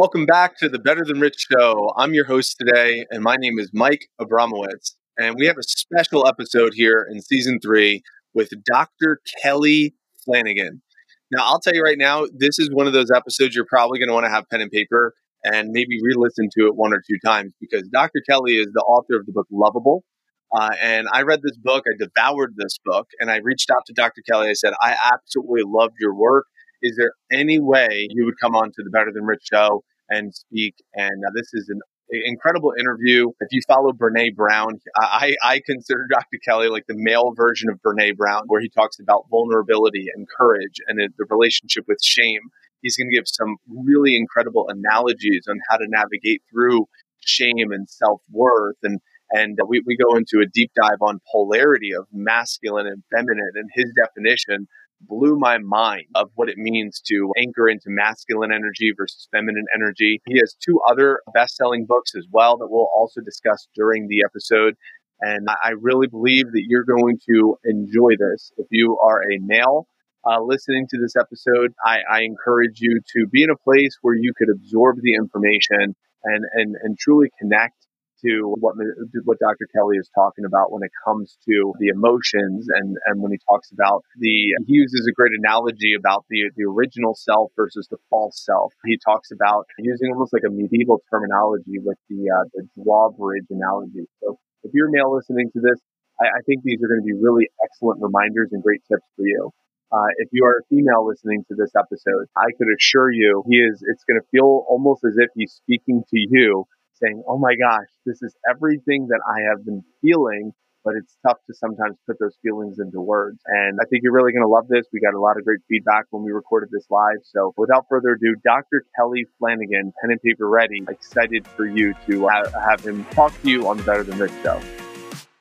Welcome back to the Better Than Rich show. I'm your host today, and my name is Mike Abramowitz. And we have a special episode here in season three with Dr. Kelly Flanagan. Now, I'll tell you right now, this is one of those episodes you're probably going to want to have pen and paper and maybe re listen to it one or two times because Dr. Kelly is the author of the book Loveable. Uh, and I read this book, I devoured this book, and I reached out to Dr. Kelly. I said, I absolutely loved your work. Is there any way you would come on to the Better Than Rich show and speak? And uh, this is an incredible interview. If you follow Brene Brown, I, I consider Dr. Kelly like the male version of Brene Brown, where he talks about vulnerability and courage and the relationship with shame. He's going to give some really incredible analogies on how to navigate through shame and self worth. And, and we, we go into a deep dive on polarity of masculine and feminine and his definition blew my mind of what it means to anchor into masculine energy versus feminine energy. He has two other best selling books as well that we'll also discuss during the episode. And I really believe that you're going to enjoy this. If you are a male uh, listening to this episode, I, I encourage you to be in a place where you could absorb the information and, and, and truly connect to what what Dr. Kelly is talking about when it comes to the emotions and and when he talks about the he uses a great analogy about the the original self versus the false self. He talks about using almost like a medieval terminology with the uh, the drawbridge analogy. So if you're male listening to this, I, I think these are going to be really excellent reminders and great tips for you. Uh, if you are a female listening to this episode, I could assure you he is, it's going to feel almost as if he's speaking to you saying, Oh my gosh, this is everything that I have been feeling, but it's tough to sometimes put those feelings into words. And I think you're really going to love this. We got a lot of great feedback when we recorded this live. So without further ado, Dr. Kelly Flanagan, pen and paper ready, excited for you to have him talk to you on the Better Than Rich show.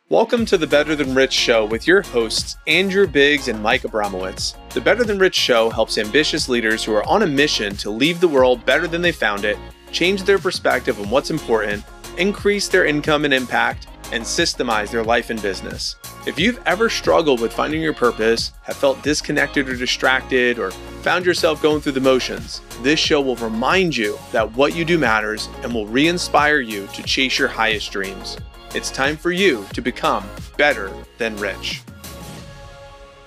Welcome to the Better Than Rich show with your hosts, Andrew Biggs and Mike Abramowitz. The Better Than Rich show helps ambitious leaders who are on a mission to leave the world better than they found it change their perspective on what's important, increase their income and impact, and systemize their life and business. If you've ever struggled with finding your purpose, have felt disconnected or distracted, or found yourself going through the motions, this show will remind you that what you do matters and will re inspire you to chase your highest dreams. It's time for you to become better than rich.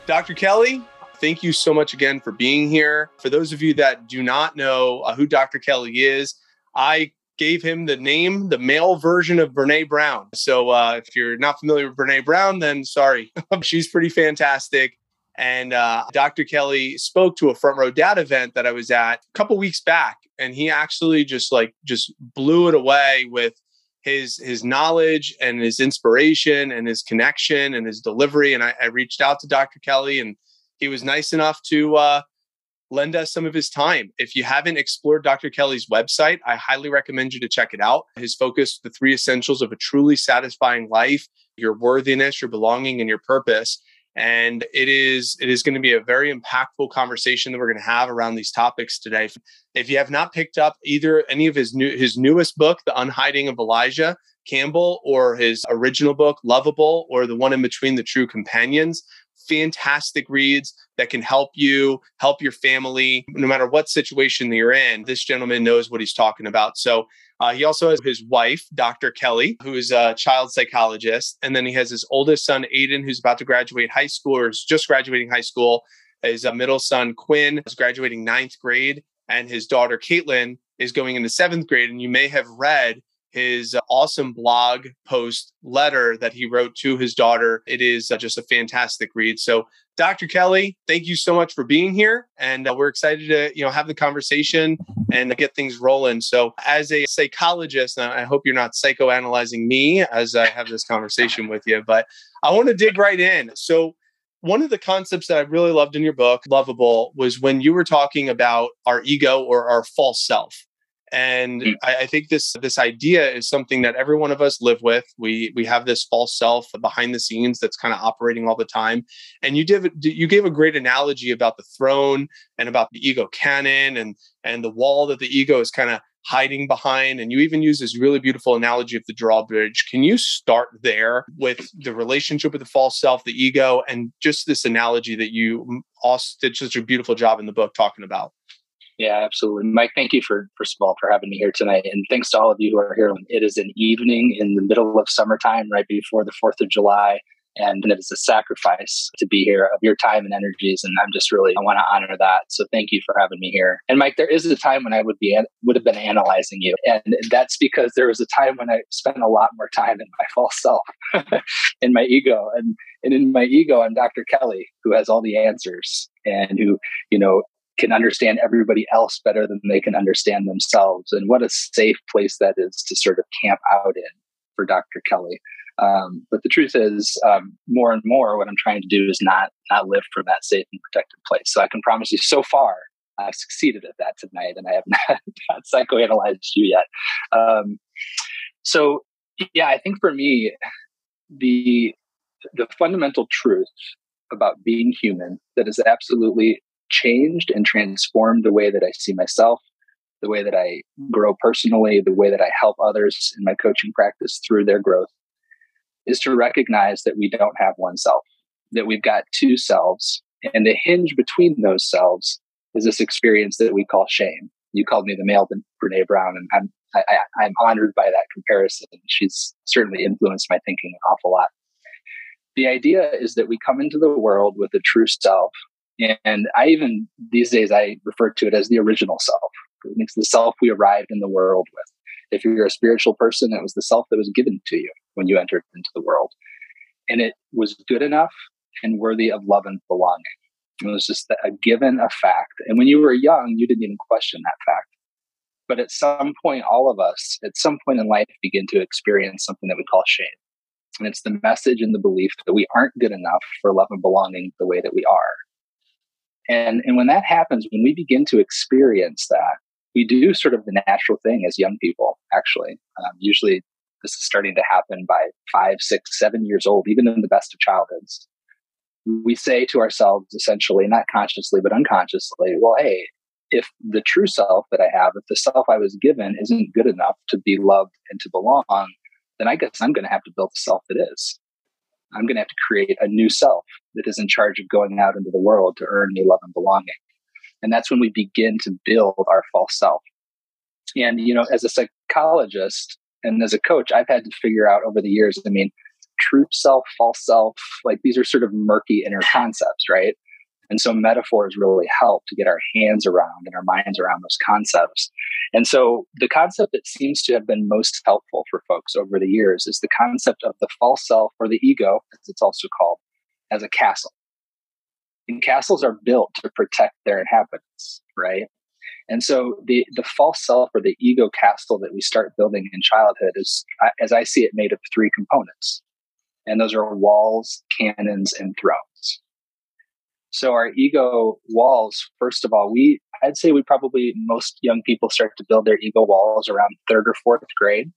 Dr. Kelly, thank you so much again for being here. For those of you that do not know uh, who Dr. Kelly is, I gave him the name, the male version of Brene Brown. So uh, if you're not familiar with Brene Brown, then sorry. She's pretty fantastic. And uh, Dr. Kelly spoke to a front row dad event that I was at a couple weeks back, and he actually just like just blew it away with his his knowledge and his inspiration and his connection and his delivery. And I, I reached out to Dr. Kelly, and he was nice enough to uh, lend us some of his time. If you haven't explored Dr. Kelly's website, I highly recommend you to check it out. His focus, the three essentials of a truly satisfying life, your worthiness, your belonging, and your purpose. And it is it is going to be a very impactful conversation that we're going to have around these topics today. If you have not picked up either any of his new his newest book, The Unhiding of Elijah Campbell, or his original book, Loveable, or the one in between, The True Companions, fantastic reads that can help you, help your family, no matter what situation you're in. This gentleman knows what he's talking about. So uh, he also has his wife, Dr. Kelly, who is a child psychologist. And then he has his oldest son, Aiden, who's about to graduate high school or is just graduating high school. His uh, middle son, Quinn, is graduating ninth grade. And his daughter, Caitlin, is going into seventh grade. And you may have read his awesome blog post letter that he wrote to his daughter. It is uh, just a fantastic read. So, Dr. Kelly, thank you so much for being here, and uh, we're excited to you know have the conversation and get things rolling. So, as a psychologist, I hope you're not psychoanalyzing me as I have this conversation with you, but I want to dig right in. So. One of the concepts that I really loved in your book, Loveable, was when you were talking about our ego or our false self and mm. I, I, think this this idea is something that every one of us live with. We we have this false self behind the scenes that's kind of operating all the time. And you did you gave a great analogy about the throne and about the ego cannon and and the wall that the ego is kind of hiding behind. And you even use this really beautiful analogy of the drawbridge. Can you start there with the relationship with the false self, the ego, and just this analogy that you also did such a beautiful job in the book talking about? Yeah, absolutely. Mike, thank you for, first of all, for having me here tonight. And thanks to all of you who are here. It is an evening in the middle of summertime, right before the 4th of July. And it is a sacrifice to be here of your time and energies. And I'm just really, I want to honor that. So thank you for having me here. And Mike, there is a time when I would be, would have been analyzing you. And that's because there was a time when I spent a lot more time in my false self, in my ego. And, and in my ego, I'm Dr. Kelly, who has all the answers and who, you know, can understand everybody else better than they can understand themselves. And what a safe place that is to sort of camp out in for Dr. Kelly. Um, but the truth is, um, more and more, what I'm trying to do is not not live from that safe and protected place. So I can promise you, so far, I've succeeded at that tonight, and I have not, not psychoanalyzed you yet. Um, so, yeah, I think for me, the the fundamental truth about being human that is absolutely changed and transformed the way that I see myself, the way that I grow personally, the way that I help others in my coaching practice through their growth is to recognize that we don't have one self, that we've got two selves. And the hinge between those selves is this experience that we call shame. You called me the male Brene Brown, and I'm I, am honored by that comparison. She's certainly influenced my thinking an awful lot. The idea is that we come into the world with a true self and I even these days I refer to it as the original self. It's the self we arrived in the world with. If you're a spiritual person, it was the self that was given to you when you entered into the world. And it was good enough and worthy of love and belonging. It was just a given, a fact. And when you were young, you didn't even question that fact. But at some point, all of us, at some point in life, begin to experience something that we call shame. And it's the message and the belief that we aren't good enough for love and belonging the way that we are. And, and when that happens, when we begin to experience that, we do sort of the natural thing as young people, actually. Um, usually this is starting to happen by five, six, seven years old, even in the best of childhoods. We say to ourselves, essentially, not consciously, but unconsciously, well, hey, if the true self that I have, if the self I was given isn't good enough to be loved and to belong, then I guess I'm going to have to build the self that is. I'm going to have to create a new self that is in charge of going out into the world to earn me love and belonging. And that's when we begin to build our false self. And, you know, as a psychologist and as a coach, I've had to figure out over the years, I mean, true self, false self, like these are sort of murky inner concepts, right? And so metaphors really help to get our hands around and our minds around those concepts. And so the concept that seems to have been most helpful for folks over the years is the concept of the false self or the ego, as it's also called, as a castle. And castles are built to protect their inhabitants, right? And so the, the false self or the ego castle that we start building in childhood is, as I see it, made of three components. And those are walls, cannons, and thrones. So our ego walls, first of all, we I'd say we probably most young people start to build their ego walls around third or fourth grade.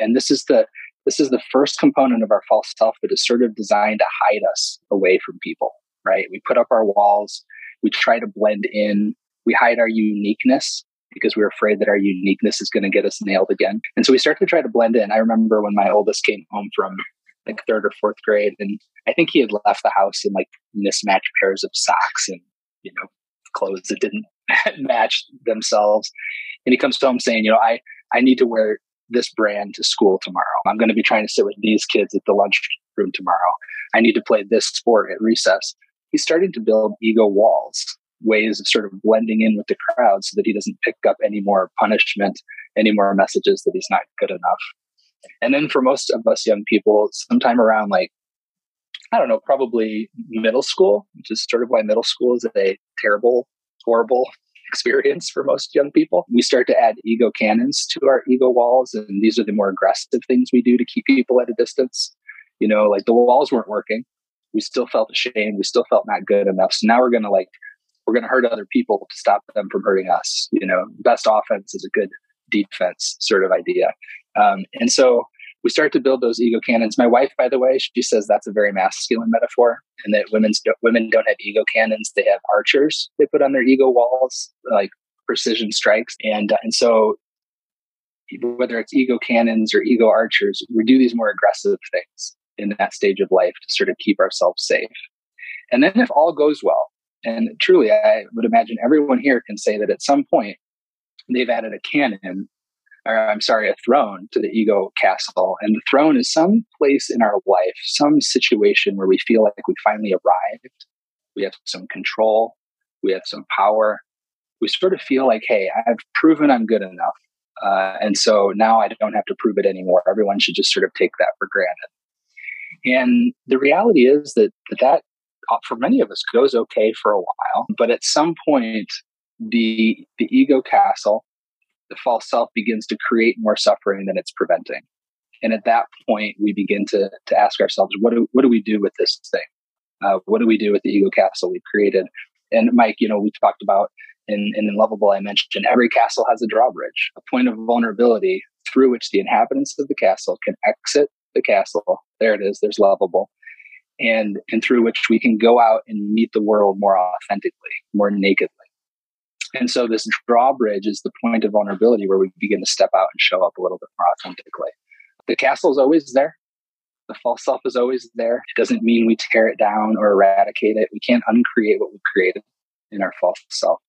And this is the this is the first component of our false self that is sort of designed to hide us away from people, right? We put up our walls, we try to blend in, we hide our uniqueness because we're afraid that our uniqueness is going to get us nailed again. And so we start to try to blend in. I remember when my oldest came home from like third or fourth grade. And I think he had left the house in like mismatched pairs of socks and, you know, clothes that didn't match themselves. And he comes home saying, you know, I, I need to wear this brand to school tomorrow. I'm going to be trying to sit with these kids at the lunchroom tomorrow. I need to play this sport at recess. He's starting to build ego walls, ways of sort of blending in with the crowd so that he doesn't pick up any more punishment, any more messages that he's not good enough. And then for most of us young people, sometime around like, I don't know, probably middle school, which is sort of why middle school is a terrible, horrible experience for most young people. We start to add ego cannons to our ego walls. And these are the more aggressive things we do to keep people at a distance. You know, like the walls weren't working. We still felt ashamed. We still felt not good enough. So now we're going to like, we're going to hurt other people to stop them from hurting us. You know, best offense is a good defense sort of idea. Um, and so we start to build those ego cannons. My wife, by the way, she says that's a very masculine metaphor, and that women's women don't have ego cannons; they have archers. They put on their ego walls, like precision strikes, and uh, and so whether it's ego cannons or ego archers, we do these more aggressive things in that stage of life to sort of keep ourselves safe. And then, if all goes well, And truly, I would imagine everyone here can say that at some point they've added a cannon, or I'm sorry, a throne to the ego castle. And the throne is some place in our life, some situation where we feel like we finally arrived. We have some control, we have some power. We sort of feel like, hey, I've proven I'm good enough. Uh, and so now I don't have to prove it anymore. Everyone should just sort of take that for granted. And the reality is that that, uh, for many of us goes okay for a while, but at some point, the the ego castle, the false self begins to create more suffering than it's preventing. And at that point, we begin to to ask ourselves, what do what do we do with this thing? Uh, what do we do with the ego castle we've created? And Mike, you know, we talked about in, in Loveable, I mentioned every castle has a drawbridge, a point of vulnerability through which the inhabitants of the castle can exit the castle. There it is, there's Loveable. And, and through which we can go out and meet the world more authentically, more nakedly. And so this drawbridge is the point of vulnerability where we begin to step out and show up a little bit more authentically. The castle is always there. The false self is always there. It doesn't mean we tear it down or eradicate it. We can't uncreate what we created in our false self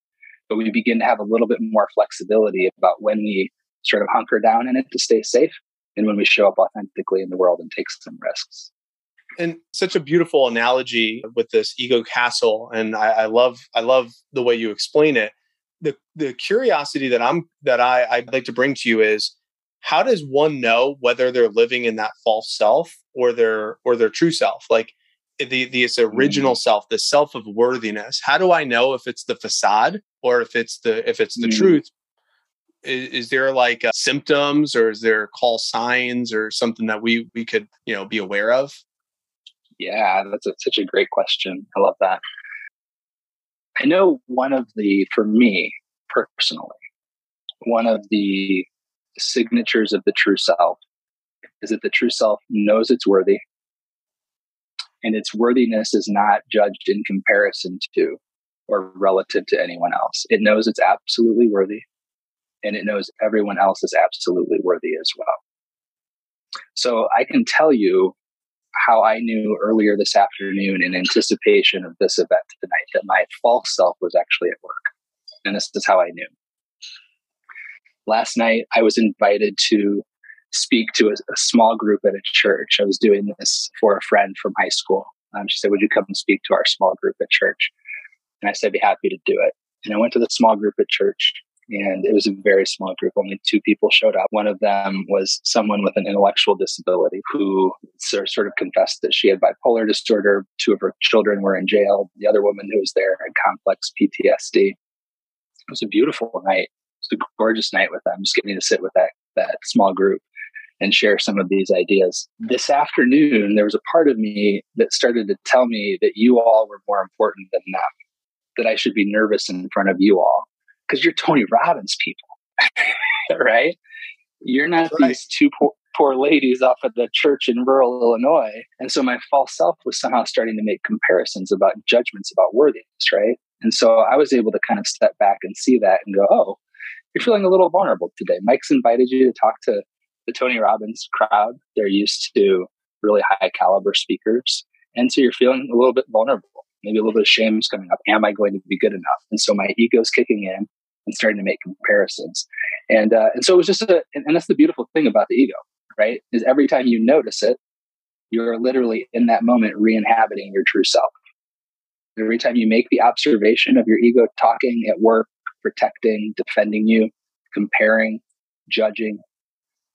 but we begin to have a little bit more flexibility about when we sort of hunker down in it to stay safe and when we show up authentically in the world and take some risks and such a beautiful analogy with this ego castle and I, I, love i love the way you explain it the the curiosity that i'm that i i'd like to bring to you is how does one know whether they're living in that false self or their or their true self like the this original mm. self, the self of worthiness. How do I know if it's the facade or if it's the if it's the mm. truth? Is, is, there like uh, symptoms or is there call signs or something that we we could you know be aware of? Yeah, that's a, such a great question. I love that. I know one of the for me personally, one of the signatures of the true self is that the true self knows it's worthy and its worthiness is not judged in comparison to or relative to anyone else. It knows it's absolutely worthy and it knows everyone else is absolutely worthy as well. So I can tell you how I knew earlier this afternoon in anticipation of this event tonight that my false self was actually at work. And this is how I knew. Last night, I was invited to speak to a, a, small group at a church. I was doing this for a friend from high school. Um, she said, Would you come and speak to our small group at church? And I said, I'd be happy to do it. And I went to the small group at church, and it was a very small group. Only two people showed up. One of them was someone with an intellectual disability who sort of confessed that she had bipolar disorder. Two of her children were in jail. The other woman who was there had complex PTSD. It was a beautiful night. It was a gorgeous night with them, just getting to sit with that, that small group and share some of these ideas. This afternoon, there was a part of me that started to tell me that you all were more important than them, that I should be nervous in front of you all because you're Tony Robbins people, right? You're not right. these two poor, poor ladies off at the church in rural Illinois. And so my false self was somehow starting to make comparisons about judgments about worthiness, right? And so I was able to kind of step back and see that and go, oh, you're feeling a little vulnerable today. Mike's invited you to talk to the Tony Robbins crowd, they're used to really high caliber speakers. And so you're feeling a little bit vulnerable. Maybe a little bit of shame is coming up. Am I going to be good enough? And so my ego's kicking in and starting to make comparisons. And uh, and so it was just a and, and that's the beautiful thing about the ego, right? Is every time you notice it, you're literally in that moment re-inhabiting your true self. Every time you make the observation of your ego talking at work, protecting, defending you, comparing, judging,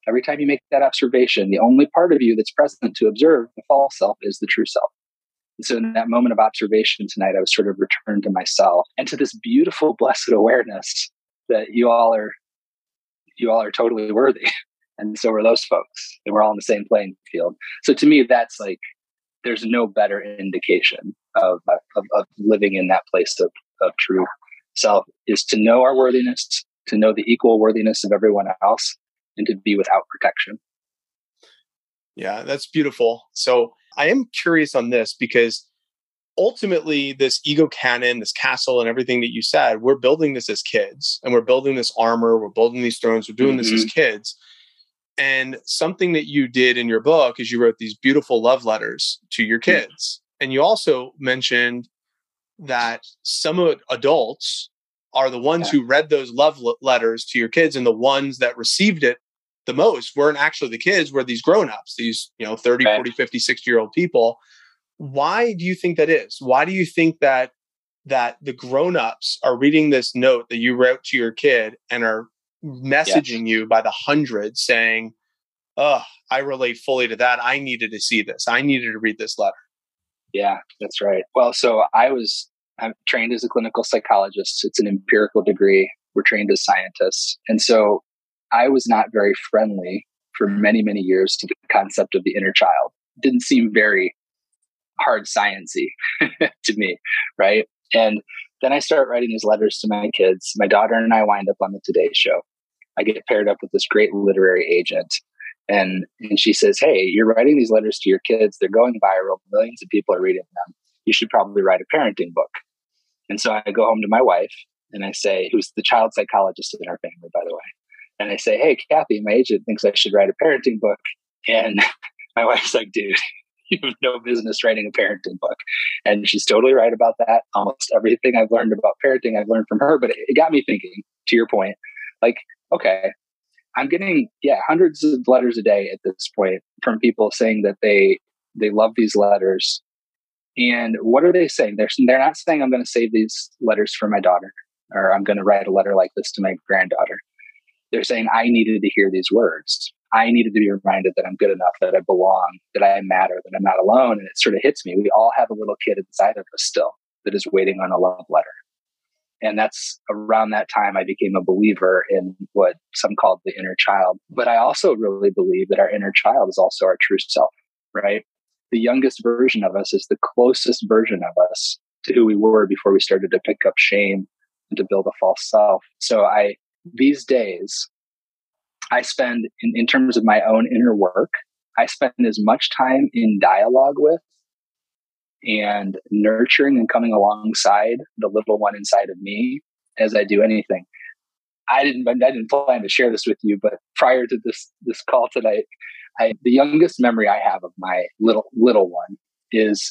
Every time you make that observation, the only part of you that's present to observe the false self is the true self. And so in that moment of observation tonight, I was sort of returned to myself and to this beautiful, blessed awareness that you all are, you all are totally worthy. And so are those folks. And we're all in the same playing field. So to me, that's like, there's no better indication of, of, of living in that place of, of true self is to know our worthiness, to know the equal worthiness of everyone else, and to be without protection. Yeah, that's beautiful. So I am curious on this because ultimately, this ego cannon, this castle, and everything that you said, we're building this as kids and we're building this armor, we're building these thrones, we're doing mm-hmm. this as mm-hmm. kids. And something that you did in your book is you wrote these beautiful love letters to your mm. kids. And you also mentioned that some adults are the ones yeah. who read those love letters to your kids and the ones that received it the most weren't actually the kids were these grown-ups these you know 30 right. 40 50 60 year old people. Why do you think that is? Why do you think that that the grown-ups are reading this note that you wrote to your kid and are messaging yes. you by the hundreds saying oh i relate fully to that. I needed to see this. I needed to read this letter. Yeah that's right. Well so i was i'm trained as a clinical psychologist. It's an empirical degree. We're trained as scientists. And so i was not very friendly for many many years to the concept of the inner child it didn't seem very hard sciency to me right and then I start writing these letters to my kids. My daughter and I wind up on the Today Show. I get paired up with this great literary agent. And, and she says, Hey, you're writing these letters to your kids. They're going viral. Millions of people are reading them. You should probably write a parenting book. And so I go home to my wife and I say, who's the child psychologist in our family, by the way. And I say, Hey, Kathy, my agent thinks I should write a parenting book. And my wife's like, dude, you have no business writing a parenting book. And she's totally right about that. Almost everything I've learned about parenting, I've learned from her. But it got me thinking, to your point, like, okay, I'm getting, yeah, hundreds of letters a day at this point from people saying that they they love these letters. And what are they saying? They're they're not saying I'm going to save these letters for my daughter or I'm going to write a letter like this to my granddaughter. They're saying I needed to hear these words. I needed to be reminded that I'm good enough, that I belong, that I matter, that I'm not alone. And it sort of hits me. We all have a little kid inside of us still that is waiting on a love letter. And that's around that time I became a believer in what some called the inner child. But I also really believe that our inner child is also our true self, right? The youngest version of us is the closest version of us to who we were before we started to pick up shame and to build a false self. So I, these days, I spend, in, in terms of my own inner work, I spend as much time in dialogue with and nurturing and coming alongside the little one inside of me as I do anything. I didn't I didn't plan to share this with you, but prior to this this call tonight, I, the youngest memory I have of my little little one is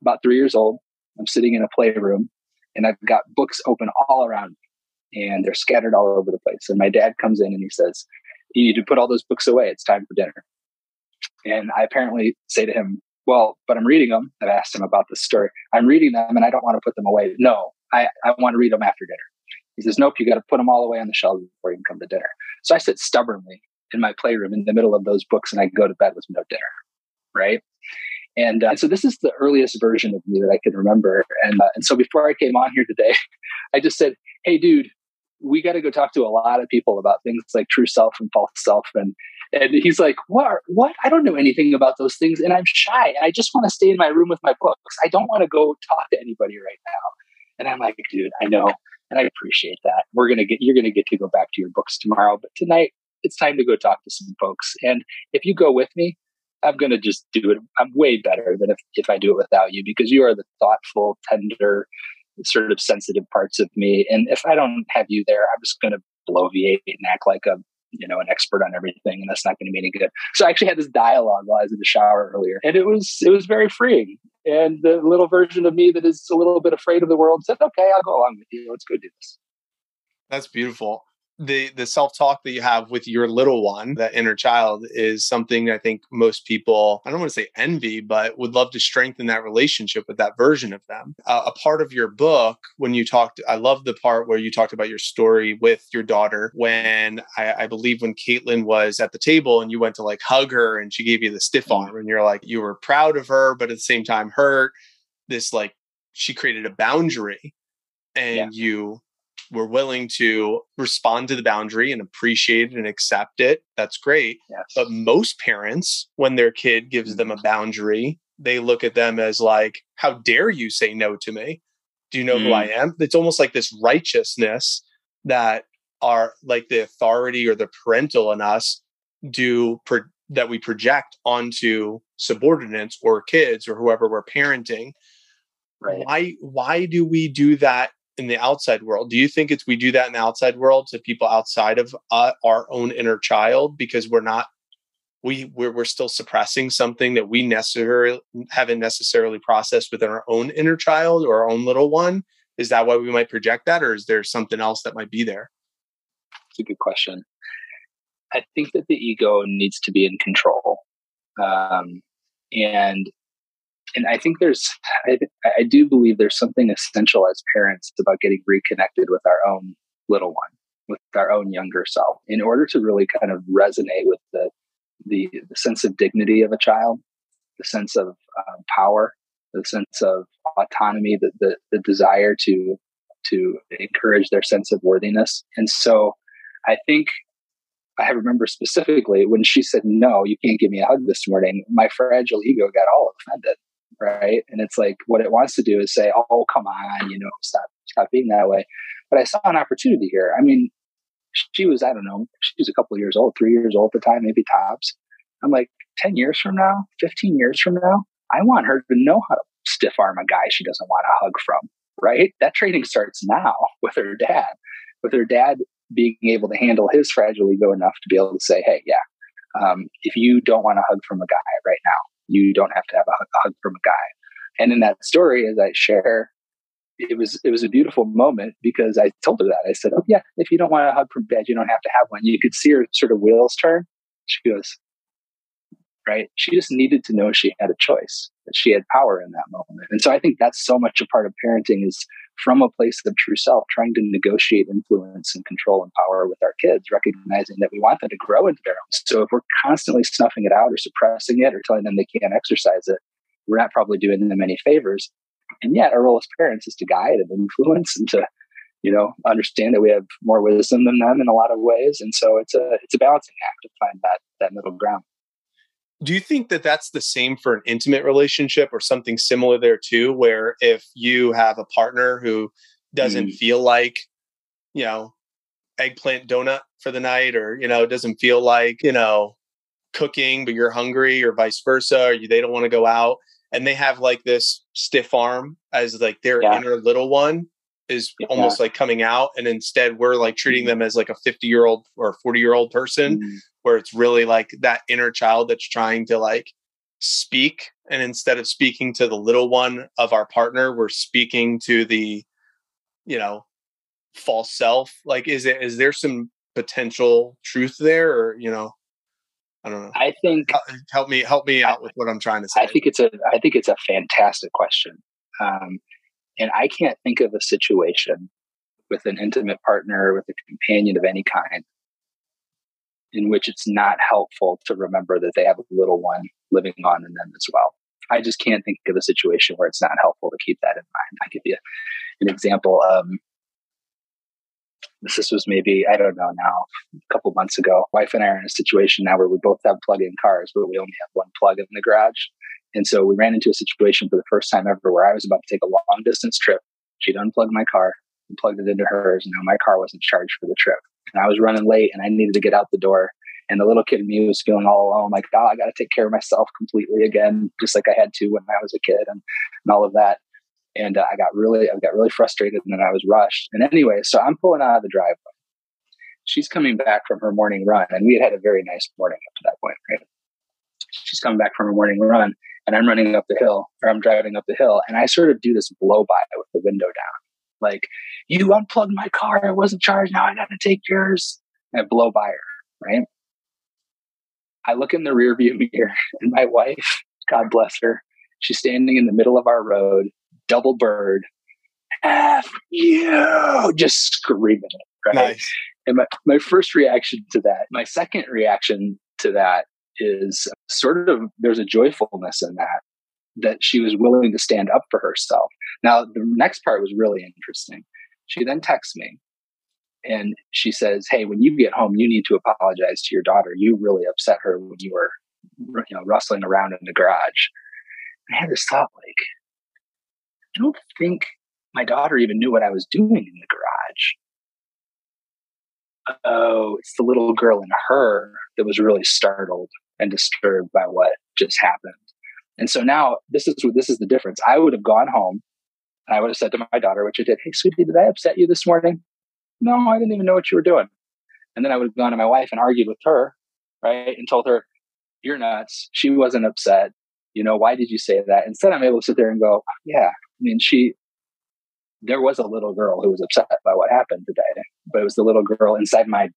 about three years old. I'm sitting in a playroom and I've got books open all around and they're scattered all over the place. And my dad comes in and he says, you need to put all those books away. It's time for dinner. And I apparently say to him, well, but I'm reading them. I've asked him about this story. I'm reading them and I don't want to put them away. No, I, I want to read them after dinner. He says, nope, you got to put them all away on the shelves before you can come to dinner. So I sit stubbornly in my playroom in the middle of those books and I go to bed with no dinner. Right. And uh, so this is the earliest version of me that I can remember. And, uh, and so before I came on here today, I just said, Hey, dude, we got to go talk to a lot of people about things like true self and false self. And and he's like what what? I don't know anything about those things and i'm shy. I just want to stay in my room with my books. I don't want to go talk to anybody right now. And i'm like dude i know and i appreciate that. We're gonna get you're gonna get to go back to your books tomorrow but tonight it's time to go talk to some folks. And if you go with me i'm gonna just do it i'm way better than if, if i do it without you because you are the thoughtful tender sort of sensitive parts of me. And if I don't have you there, I'm just going to bloviate and act like a you know an expert on everything and that's not going to be any good. So i actually had this dialogue while i was in the shower earlier and it was it was very freeing. And the little version of me that is a little bit afraid of the world said okay i'll go along with you. Let's go do this. That's beautiful the the self talk that you have with your little one, that inner child, is something I think most people I don't want to say envy, but would love to strengthen that relationship with that version of them. Uh, a part of your book, when you talked, I love the part where you talked about your story with your daughter. When I, I believe when Caitlin was at the table and you went to like hug her and she gave you the stiff mm-hmm. arm, and you're like you were proud of her, but at the same time hurt. This like she created a boundary, and yeah. you were willing to respond to the boundary and appreciate it and accept it, that's great. Yes. But most parents, when their kid gives them a mm-hmm. boundary, they look at them as like, how dare you say no to me? Do you know mm. who I mm. am? It's almost like this righteousness that are like the authority or the parental in us do pro- that we project onto subordinates or kids or whoever we're parenting. Right. Why why do we do that in the outside world. Do you think it's we do that in the outside world to people outside of uh, our own inner child because we're not we we're, we're still suppressing something that we necessarily haven't necessarily processed within our own inner child or our own little one? Is that why we might project that or is there something else that might be there? It's a good question. I think that the ego needs to be in control um, and and i think there's I, I do believe there's something essential as parents about getting reconnected with our own little one with our own younger self in order to really kind of resonate with the the, the sense of dignity of a child, the sense of um, power, the sense of autonomy, the, the, the desire to to encourage their sense of worthiness. And so I think I remember specifically when she said, No, you can't give me a hug this morning, my fragile ego got all offended. Right. And it's like what it wants to do is say, Oh, come on, you know, stop, stop being that way. But I saw an opportunity here. I mean, she was, I don't know, she was a couple years old, three years old at the time, maybe tops. I'm like, 10 years from now, 15 years from now, I want her to know how to stiff arm a guy she doesn't want a hug from, right? That training starts now with her dad, with her dad being able to handle his fragile ego enough to be able to say, hey, yeah, um, if you don't want a hug from a guy right now, you don't have to have a hug, from a guy. And in that story, as I share, it was it was a beautiful moment because I told her that I said, "Oh yeah, if you don't want a hug from bed, you don't have to have one." You could see her sort of wheels turn. She goes, right? She just needed to know she had a choice, that she had power in that moment. And so I think that's so much a part of parenting is from a place of true self, trying to negotiate influence and control and power with our kids, recognizing that we want them to grow into their own. So if we're constantly snuffing it out or suppressing it or telling them they can't exercise it, we're not probably doing them any favors. And yet our role as parents is to guide and influence and to, you know, understand that we have more wisdom than them in a lot of ways. And so it's a it's a balancing act to find that that middle ground do you think that that's the same for an intimate relationship or something similar there too where if you have a partner who doesn't mm. feel like you know eggplant donut for the night or you know doesn't feel like you know cooking but you're hungry or vice versa or you, they don't want to go out and they have like this stiff arm as like their yeah. inner little one is yeah. almost like coming out and instead we're like treating mm. them as like a 50 year old or 40 year old person mm where it's really like that inner child that's trying to like speak and instead of speaking to the little one of our partner we're speaking to the you know false self. Like is it is there some potential truth there or you know? I don't know. I think help me help me out with what i'm trying to say. i think it's a i think it's a fantastic question. Um, and i can't think of a situation with an intimate partner with a companion of any kind in which it's not helpful to remember that they have a little one living on in them as well. I just can't think of a situation where it's not helpful to keep that in mind. I give you an example. Um, this was maybe I don't know now a couple months ago. Wife and I are in a situation now where we both have plug-in cars, but we only have one plug in the garage. And so we ran into a situation for the first time ever where I was about to take a long distance trip. She'd unplugged my car and plugged it into hers, and now my car wasn't charged for the trip and I was running late and I needed to get out the door. And the little kid in me was feeling all alone, like, oh, I got to take care of myself completely again, just like I had to when I was a kid and, and all of that. And uh, I got really, I got really frustrated and then I was rushed. And anyway, so I'm pulling out of the driveway. She's coming back from her morning run and we had had a very nice morning up to that point, right? She's coming back from her morning run and I'm running up the hill or I'm driving up the hill and I sort of do this blow by with the window down like, you unplugged my car, it wasn't charged, now I gotta take yours. And I blow by her, right? I look in the rearview mirror and my wife, God bless her, she's standing in the middle of our road, double bird, F you, just screaming it, right? Nice. And my, my first reaction to that, my second reaction to that is sort of there's a joyfulness in that that she was willing to stand up for herself. Now, the next part was really interesting. She then texts me and she says, Hey, when you get home, you need to apologize to your daughter. You really upset her when you were, you know, rustling around in the garage. And I had this thought like, I don't think my daughter even knew what I was doing in the garage. Oh, it's the little girl in her that was really startled and disturbed by what just happened. And so now this is this is the difference. I would have gone home and I would have said to my daughter, which I did, Hey, sweetie, did I upset you this morning? No, I didn't even know what you were doing. And then I would have gone to my wife and argued with her, right? And told her, you're nuts. She wasn't upset. You know, why did you say that? Instead, I'm able to sit there and go, yeah, I mean, she, there was a little girl who was upset by what happened today, but it was the little girl inside my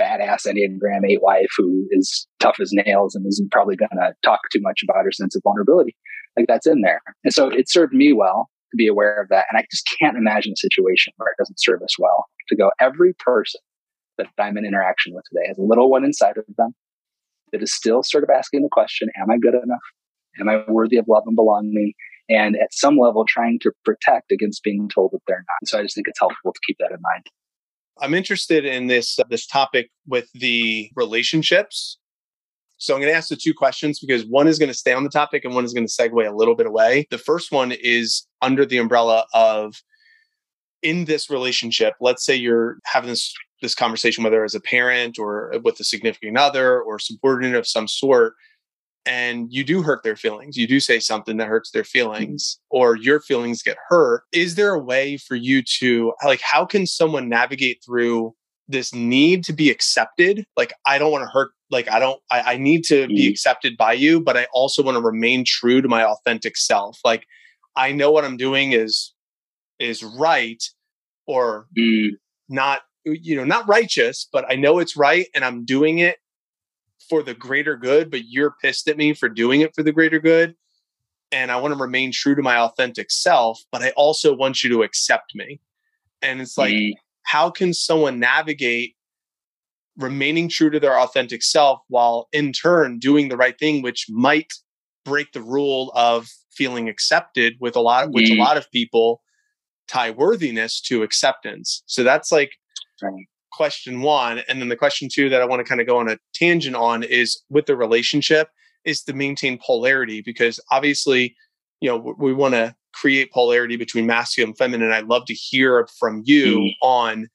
badass Enneagram 8 wife who is tough as nails and isn't probably going to talk too much about her sense of vulnerability. Like that's in there. And so it served me well to be aware of that. And I just can't imagine a situation where it doesn't serve us well to go, every person that I'm in interaction with today has a little one inside of them that is still sort of asking the question, am I good enough? Am I worthy of love and belonging? And at some level, trying to protect against being told that they're not. So I just think it's helpful to keep that in mind. I'm interested in this uh, this topic with the relationships. So I'm going to ask the two questions because one is going to stay on the topic and one is going to segue a little bit away. The first one is under the umbrella of in this relationship. Let's say you're having this this conversation whether as a parent or with a significant other or subordinate of some sort and you do hurt their feelings, you do say something that hurts their mm-hmm. feelings, or your feelings get hurt, is there a way for you to, like, how can someone navigate through this need to be accepted? Like, I don't want to hurt, like, I don't, I, I need to be mm-hmm. accepted by you, but I also want to remain true to my authentic self. Like, I know what I'm doing is, is right or mm. not, you know, not righteous, but I know it's right and I'm doing it for the greater good, but you're pissed at me for doing it for the greater good. And I want to remain true to my authentic self, but I also want you to accept me. And it's like, mm. how can someone navigate remaining true to their authentic self while in turn doing the right thing, which might break the rule of feeling accepted with a lot which a lot of people tie worthiness to acceptance. So that's like question one. And then the question two that I want to kind of go on a tangent on is with the relationship is to maintain polarity because obviously, you know, we, want to create polarity between masculine and feminine. I'd love to hear from you mm. on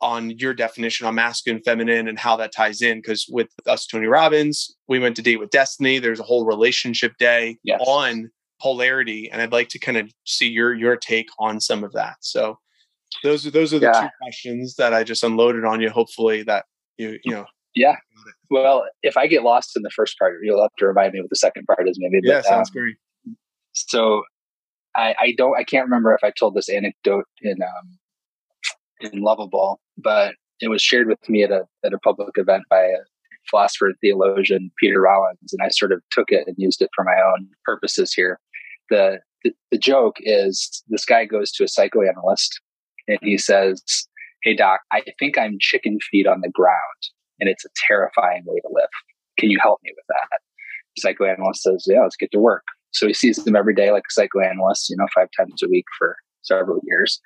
on your definition on masculine and feminine and how that ties in because with us tony robbins we went to date with destiny there's a whole relationship day yes. on polarity and i'd like to kind of see your your take on some of that so those are those are the yeah. two questions that I just unloaded on you. Hopefully that you you know. Yeah. Well, if I get lost in the first part, you'll have to remind me what the second part is. Maybe. Yeah, but, sounds um, great. So, I I don't I can't remember if I told this anecdote in um in Loveable, but it was shared with me at a at a public event by a philosopher theologian Peter Rollins, and I sort of took it and used it for my own purposes here. The the, the joke is this guy goes to a psychoanalyst and he says, Hey, doc, I think I'm chicken feet on the ground and it's a terrifying way to live. Can you help me with that? The psychoanalyst says, Yeah, let's get to work. So he sees them every day like a psychoanalyst, you know, five times a week for several years.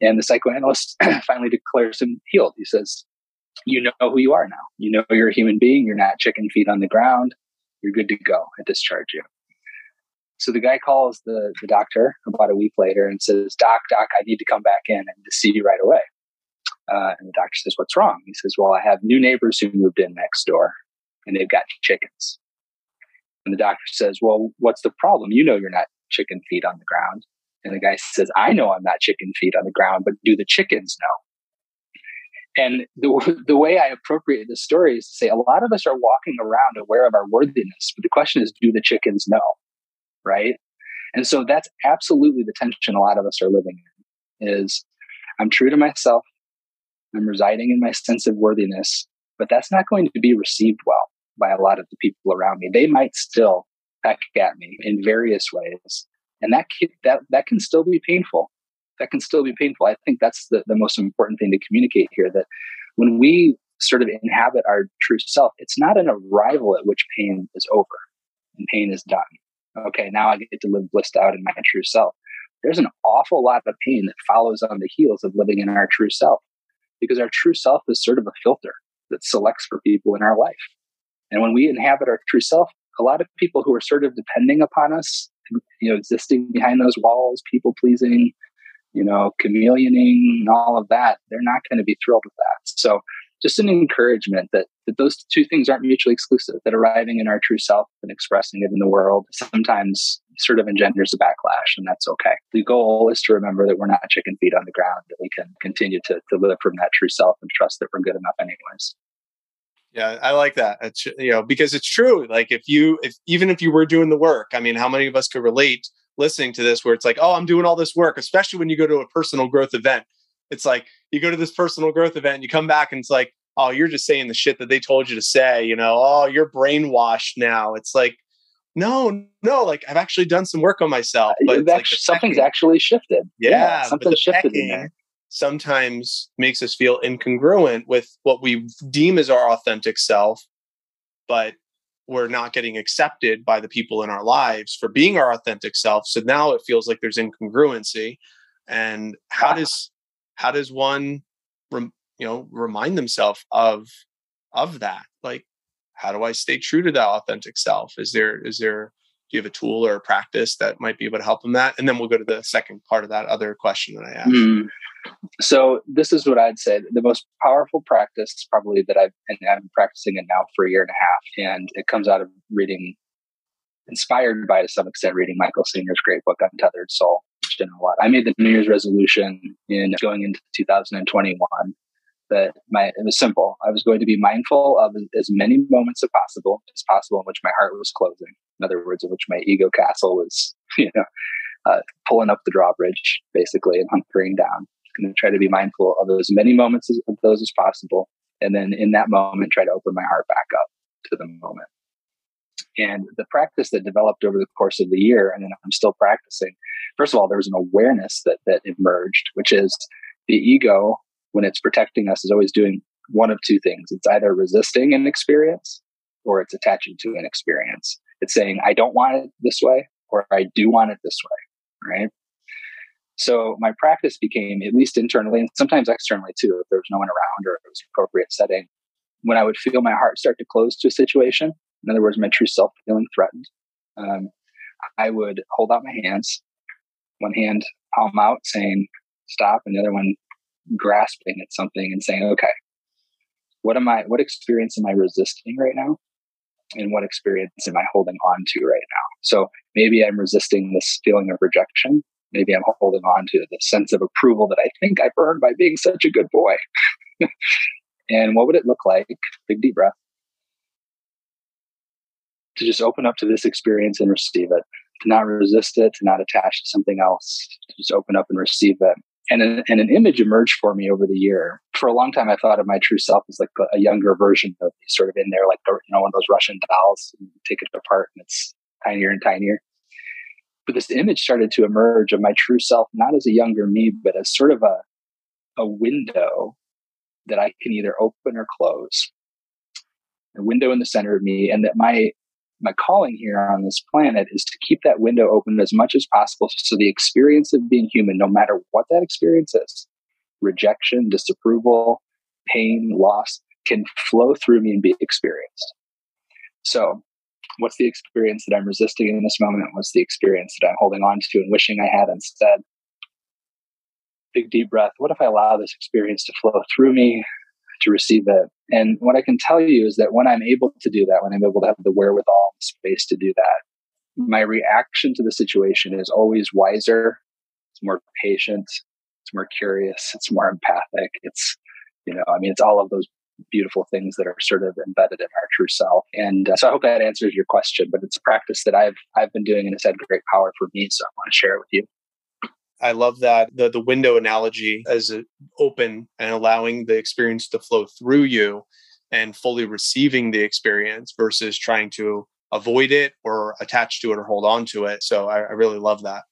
And the psychoanalyst finally declares him healed. He says, You know who you are now. You know you're a human being. You're not chicken feet on the ground. You're good to go. I discharge you. So the guy calls the, the doctor about a week later and says, Doc, Doc, I need to come back in and to see you right away. Uh, and the doctor says, What's wrong? He says, Well, I have new neighbors who moved in next door and they've got chickens. And the doctor says, Well, what's the problem? You know you're not chicken feet on the ground. And the guy says, I know I'm not chicken feet on the ground, but do the chickens know? And the, the way I appropriate the story is to say a lot of us are walking around aware of our worthiness, but the question is, do the chickens know? Right? And so that's absolutely the tension a lot of us are living in is I'm true to myself. I'm residing in my sense of worthiness, but that's not going to be received well by a lot of the people around me. They might still peck at me in various ways. And that can, that that can still be painful. That can still be painful. I think that's the, the most important thing to communicate here that when we sort of inhabit our true self, it's not an arrival at which pain is over and pain is done okay, now I get to live blissed out in my true self. There's an awful lot of pain that follows on the heels of living in our true self because our true self is sort of a filter that selects for people in our life. And when we inhabit our true self, a lot of people who are sort of depending upon us, you know, existing behind those walls, people pleasing, you know, chameleoning, and all of that, they're not going to be thrilled with that. So just an encouragement that, that those two things aren't mutually exclusive, that arriving in our true self and expressing it in the world sometimes sort of engenders a backlash, and that's okay. The goal is to remember that we're not chicken feet on the ground, that we can continue to, to live from that true self and trust that we're good enough anyways. Yeah, I like that. It's you know because it's true. Like if you if even if you were doing the work, I mean, how many of us could relate listening to this where it's like, oh, I'm doing all this work, especially when you go to a personal growth event. It's like you go to this personal growth event, and you come back and it's like, oh, you're just saying the shit that they told you to say. You know, oh, you're brainwashed now. It's like, no, no, like I've actually done some work on myself, but like something's actually shifted. Yeah, yeah something shifted in there sometimes makes us feel incongruent with what we deem as our authentic self, but we're not getting accepted by the people in our lives for being our authentic self. So now it feels like there's incongruency. And how ah. does how does one, rem, you know, remind themselves of of that? Like, how do I stay true to that authentic self? Is there is there do you have a tool or a practice that might be able to help them that? And then we'll go to the second part of that other question that I asked. Mm. So this is what I'd say. The most powerful practice probably that I've and I've been practicing it now for a year and a half. And it comes out of reading inspired by to some extent reading Michael Singer's great book Untethered Soul, didn't a lot. I made the New Year's resolution in going into 2021 that my it was simple. I was going to be mindful of as many moments as possible as possible in which my heart was closing. In other words, in which my ego castle was, you know, uh, pulling up the drawbridge basically and hunkering down going to try to be mindful of as many moments as, of those as possible. And then in that moment, try to open my heart back up to the moment. And the practice that developed over the course of the year, and then I'm still practicing. First of all, there was an awareness that that emerged, which is the ego, when it's protecting us, is always doing one of two things. It's either resisting an experience or it's attaching to an experience. It's saying, I don't want it this way, or I do want it this way, right? So my practice became, at least internally and sometimes externally too, if there was no one around or it was appropriate setting, when I would feel my heart start to close to a situation, in other words, my true self feeling threatened, um, I would hold out my hands, one hand palm out saying stop, and the other one grasping at something and saying, okay, what am I, what experience am I resisting right now? And what experience am I holding on to right now? So maybe I'm resisting this feeling of rejection maybe I'm holding on to the sense of approval that I think I've earned by being such a good boy. and what would it look like? Big deep breath. To just open up to this experience and receive it, to not resist it, to not attach to something else, to just open up and receive it. And an, and an image emerged for me over the year. For a long time, I thought of my true self as like a, a younger version of sort of in there, like you know, one of those Russian dolls. You take it apart, and it's tinier and tinier but this image started to emerge of my true self, not as a younger me, but as sort of a, a window that I can either open or close. A window in the center of me, and that my my calling here on this planet is to keep that window open as much as possible so the experience of being human, no matter what that experience is, rejection, disapproval, pain, loss, can flow through me and be experienced. So what's the experience that I'm resisting in this moment? What's the experience that I'm holding on to and wishing I had instead? Big deep breath. What if I allow this experience to flow through me to receive it? And what I can tell you is that when I'm able to do that, when I'm able to have the wherewithal space to do that, my reaction to the situation is always wiser. It's more patient. It's more curious. It's more empathic. It's, you know, I mean, it's all of those beautiful things that are sort of embedded in our true self. And uh, so I hope that answers your question, but it's a practice that I've I've been doing and it's had great power for me. So I want to share it with you. I love that the the window analogy as open and allowing the experience to flow through you and fully receiving the experience versus trying to avoid it or attach to it or hold on to it. So I, I really love that.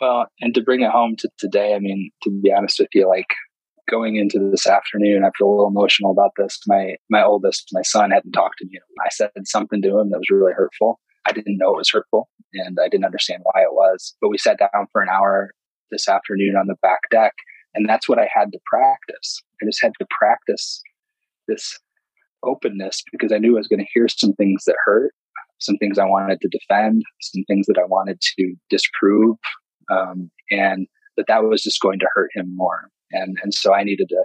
Well, and to bring it home to today, I mean, to be honest with you, like going into this afternoon, I feel a little emotional about this. My my oldest, my son, hadn't talked to me. I said something to him that was really hurtful. I didn't know it was hurtful, and I didn't understand why it was. But we sat down for an hour this afternoon on the back deck, and that's what I had to practice. I just had to practice this openness because I knew I was going to hear some things that hurt, some things I wanted to defend, some things that I wanted to disprove, um, and that that was just going to hurt him more. And, and so I needed to,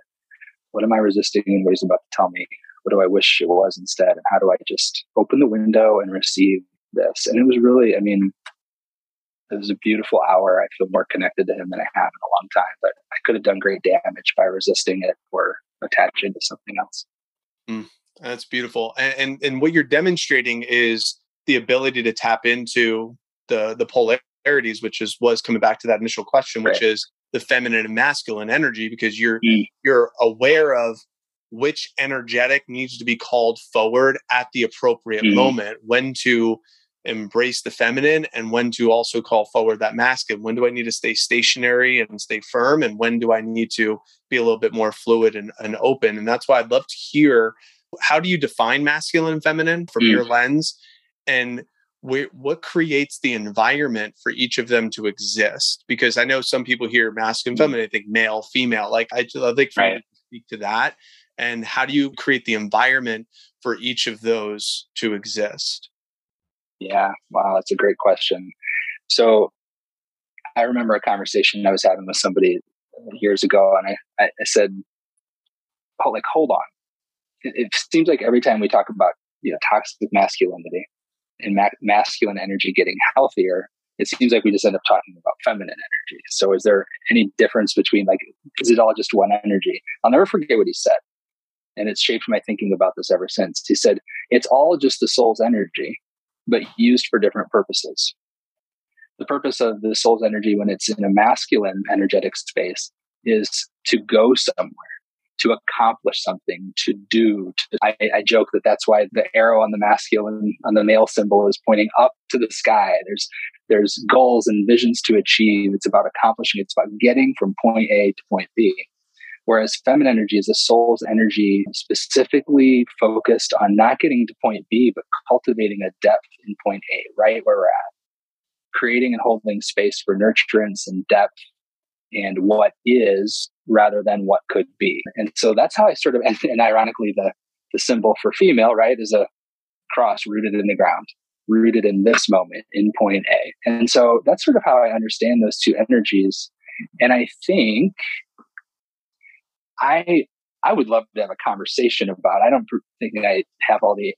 what am I resisting and what he's about to tell me? What do I wish it was instead? And how do I just open the window and receive this? And it was really, I mean, it was a beautiful hour. I feel more connected to him than I have in a long time, but I could have done great damage by resisting it or attaching to something else. Mm, That's beautiful. And, and, and what you're demonstrating is the ability to tap into the the polarities, which is was coming back to that initial question, which right. is the feminine and masculine energy, because you're mm. you're aware of which energetic needs to be called forward at the appropriate mm. moment, when to embrace the feminine and when to also call forward that masculine. When do I need to stay stationary and stay firm? And when do I need to be a little bit more fluid and, and open? And that's why I'd love to hear how do you define masculine and feminine from mm. your lens? And wh- what creates the environment for each of them to exist? Because I know some people hear masculine, mm. feminine, they think male, female. Like I, I think for right. to speak to that. And how do you create the environment for each of those to exist? Yeah, wow, that's a great question. So I remember a conversation I was having with somebody years ago, and I, I said, "Oh, like hold on." It, it, seems like every time we talk about you know toxic masculinity and ma- masculine energy getting healthier, it seems like we just end up talking about feminine energy. So, is there any difference between like is it all just one energy? I'll never forget what he said, and it's shaped my thinking about this ever since. He said, "It's all just the soul's energy." But used for different purposes. The purpose of the soul's energy when it's in a masculine energetic space is to go somewhere, to accomplish something, to do. To, I, I joke that that's why the arrow on the masculine, on the male symbol is pointing up to the sky. There's, there's goals and visions to achieve. It's about accomplishing. It's about getting from point A to point B. Whereas feminine energy is a soul's energy specifically focused on not getting to point B, but cultivating a depth in point A, right where we're at. Creating and holding space for nurturance and depth and what is rather than what could be. And so that's how I sort of, and, and ironically, the, the symbol for female, right, is a cross rooted in the ground, rooted in this moment in point A. And so that's sort of how I understand those two energies. And I think I I would love to have a conversation about. I don't think I have all the.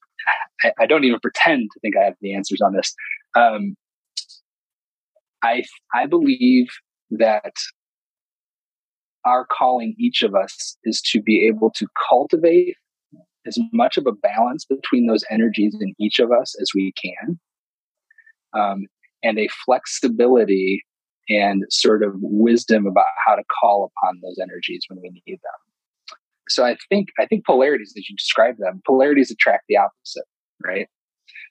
I, I don't even pretend to think I have the answers on this. Um, I I believe that our calling, each of us, is to be able to cultivate as much of a balance between those energies in each of us as we can, um, and a flexibility and sort of wisdom about how to call upon those energies when we need them. So I think I think polarities, as you describe them, polarities attract the opposite, right?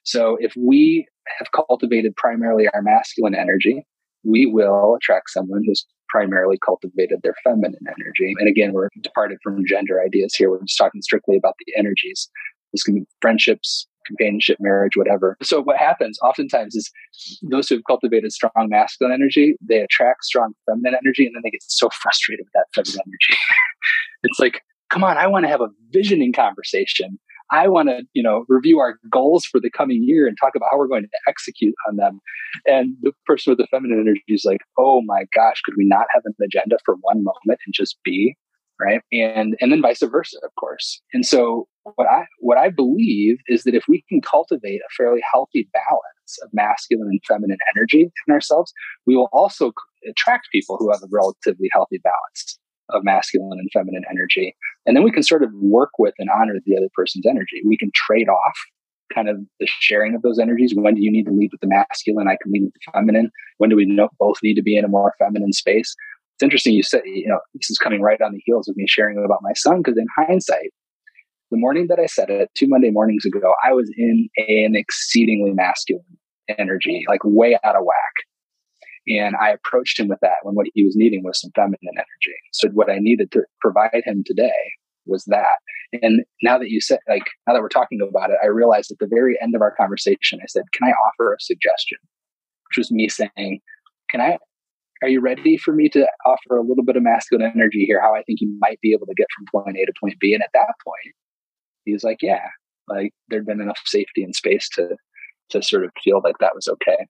So if we have cultivated primarily our masculine energy, we will attract someone who's primarily cultivated their feminine energy. And again, we're departed from gender ideas here. We're just talking strictly about the energies. This can be friendships, companionship, marriage, whatever. So what happens oftentimes is those who have cultivated strong masculine energy, they attract strong feminine energy, and then they get so frustrated with that feminine energy. it's like, come on, I want to have a visioning conversation. I want to, you know, review our goals for the coming year and talk about how we're going to execute on them. And the person with the feminine energy is like, oh my gosh, could we not have an agenda for one moment and just be? Right. And and then vice versa, of course. And so what I what I believe is that if we can cultivate a fairly healthy balance of masculine and feminine energy in ourselves, we will also attract people who have a relatively healthy balance of masculine and feminine energy. And then we can sort of work with and honor the other person's energy. We can trade off kind of the sharing of those energies. When do you need to lead with the masculine? I can lead with the feminine. When do we both need to be in a more feminine space? It's interesting you said, you know, this is coming right on the heels of me sharing about my son because in hindsight, the morning that I said it, two Monday mornings ago, I was in an exceedingly masculine energy, like way out of whack. And I approached him with that when what he was needing was some feminine energy. So what I needed to provide him today was that. And now that you said, like, now that we're talking about it, I realized at the very end of our conversation, I said, Can I offer a suggestion? Which was me saying, Can I, are you ready for me to offer a little bit of masculine energy here? How I think you might be able to get from point A to point B. And at that point, he was like, yeah, like there'd been enough safety and space to to sort of feel like that was okay.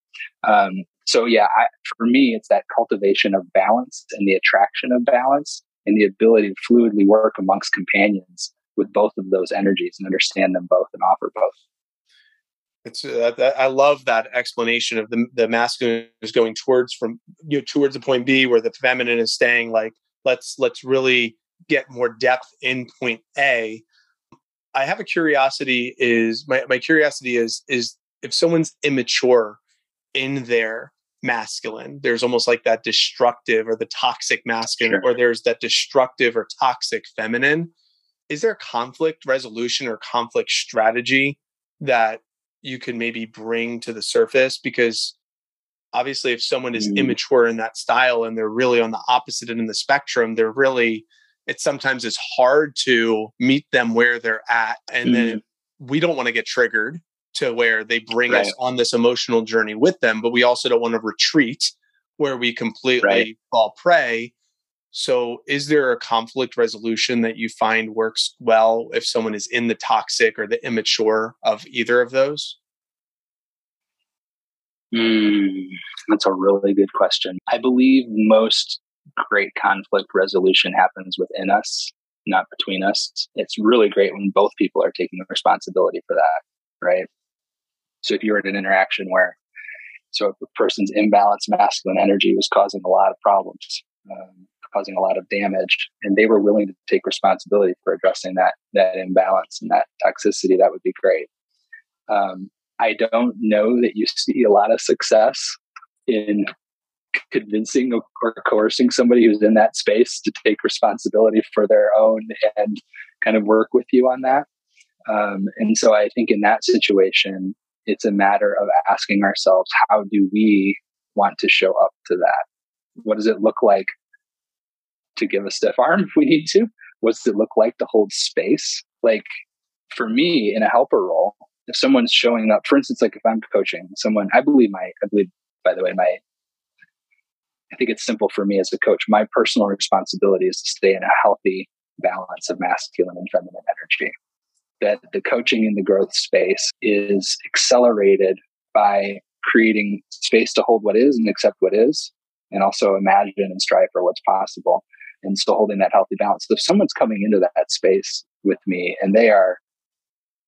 Um, so yeah, I, for me, it's that cultivation of balance and the attraction of balance and the ability to fluidly work amongst companions with both of those energies and understand them both and offer both. It's uh, I love that explanation of the the masculine is going towards from you know, towards the point B where the feminine is staying like let's let's really get more depth in point A I have a curiosity is my, my curiosity is is if someone's immature in their masculine, there's almost like that destructive or the toxic masculine, sure. or there's that destructive or toxic feminine. Is there conflict resolution or conflict strategy that you can maybe bring to the surface? Because obviously, if someone is mm. immature in that style and they're really on the opposite end of the spectrum, they're really it sometimes is hard to meet them where they're at. And mm then mm-hmm. we don't want to get triggered to where they bring right. us on this emotional journey with them, but we also don't want to retreat where we completely right. fall prey. So, is there a conflict resolution that you find works well if someone is in the toxic or the immature of either of those? Mm, that's a really good question. I believe most great conflict resolution happens within us, not between us. It's really great when both people are taking responsibility for that, right? So if you're in an interaction where, so if a person's imbalanced masculine energy was causing a lot of problems, um, causing a lot of damage, and they were willing to take responsibility for addressing that that imbalance and that toxicity, that would be great. Um, I don't know that you see a lot of success in convincing or coercing somebody who's in that space to take responsibility for their own and kind of work with you on that. Um, and so I think in that situation, it's a matter of asking ourselves, how do we want to show up to that? What does it look like to give a stiff arm if we need to? What does it look like to hold space? Like for me in a helper role, if someone's showing up, for instance, like if I'm coaching someone, I believe my, I believe, by the way, my I think it's simple for me as a coach. My personal responsibility is to stay in a healthy balance of masculine and feminine energy. That the coaching in the growth space is accelerated by creating space to hold what is and accept what is, and also imagine and strive for what's possible, and still holding that healthy balance. So if someone's coming into that space with me and they are,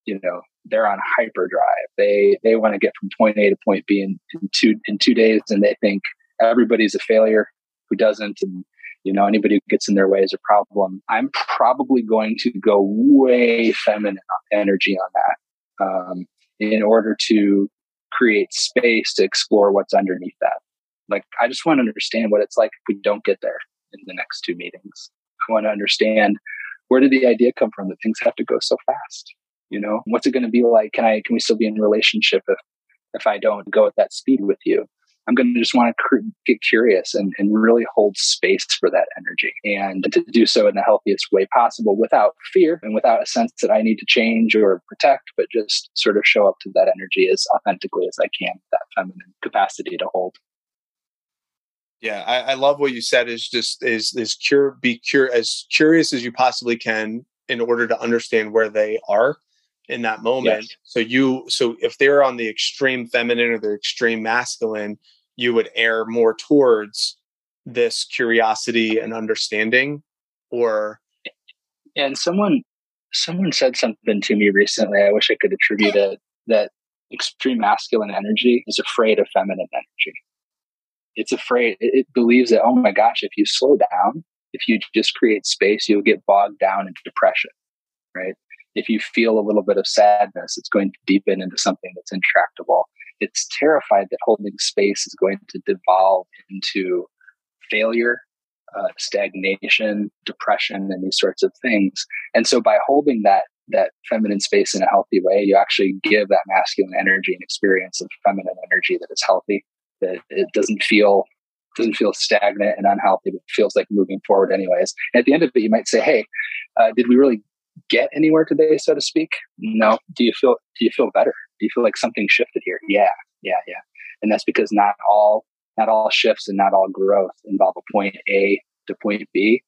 you know, they're on hyperdrive. They they want to get from point A to point B in, in two in two days, and they think everybody's a failure who doesn't and you know anybody who gets in their way is a problem. I'm probably going to go way feminine energy on that um, in order to create space to explore what's underneath that. Like i just want to understand what it's like if we don't get there in the next two meetings. I want to understand where did the idea come from that things have to go so fast you know? What's it going to be like? Can i can we still be in relationship if if i don't go at that speed with you I'm going to just want to cr- get curious and, and really hold space for that energy and to do so in the healthiest way possible without fear and without a sense that I need to change or protect, but just sort of show up to that energy as authentically as I can, that feminine capacity to hold. Yeah, I, I love what you said. Is just is is cure be cure as curious as you possibly can in order to understand where they are in that moment. Yes. So you so if they're on the extreme feminine or the extreme masculine, you would err more towards this curiosity and understanding or and someone someone said something to me recently i wish i could attribute it that extreme masculine energy is afraid of feminine energy it's afraid it believes that oh my gosh if you slow down if you just create space you'll get bogged down in depression right if you feel a little bit of sadness, it's going to deepen into something that's intractable. It's terrified that holding space is going to devolve into failure, uh, stagnation, depression, and these sorts of things. And so by holding that that feminine space in a healthy way, you actually give that masculine energy and experience of feminine energy that is healthy, that it doesn't feel doesn't feel stagnant and unhealthy, but feels like moving forward anyways. And at the end of it, you might say, "Hey, uh, did we really get anywhere today, so to speak? No. Do you feel do you feel better? Do you feel like something shifted here? Yeah, yeah, yeah. And that's because not all not all shifts and not all growth involve a point A to point B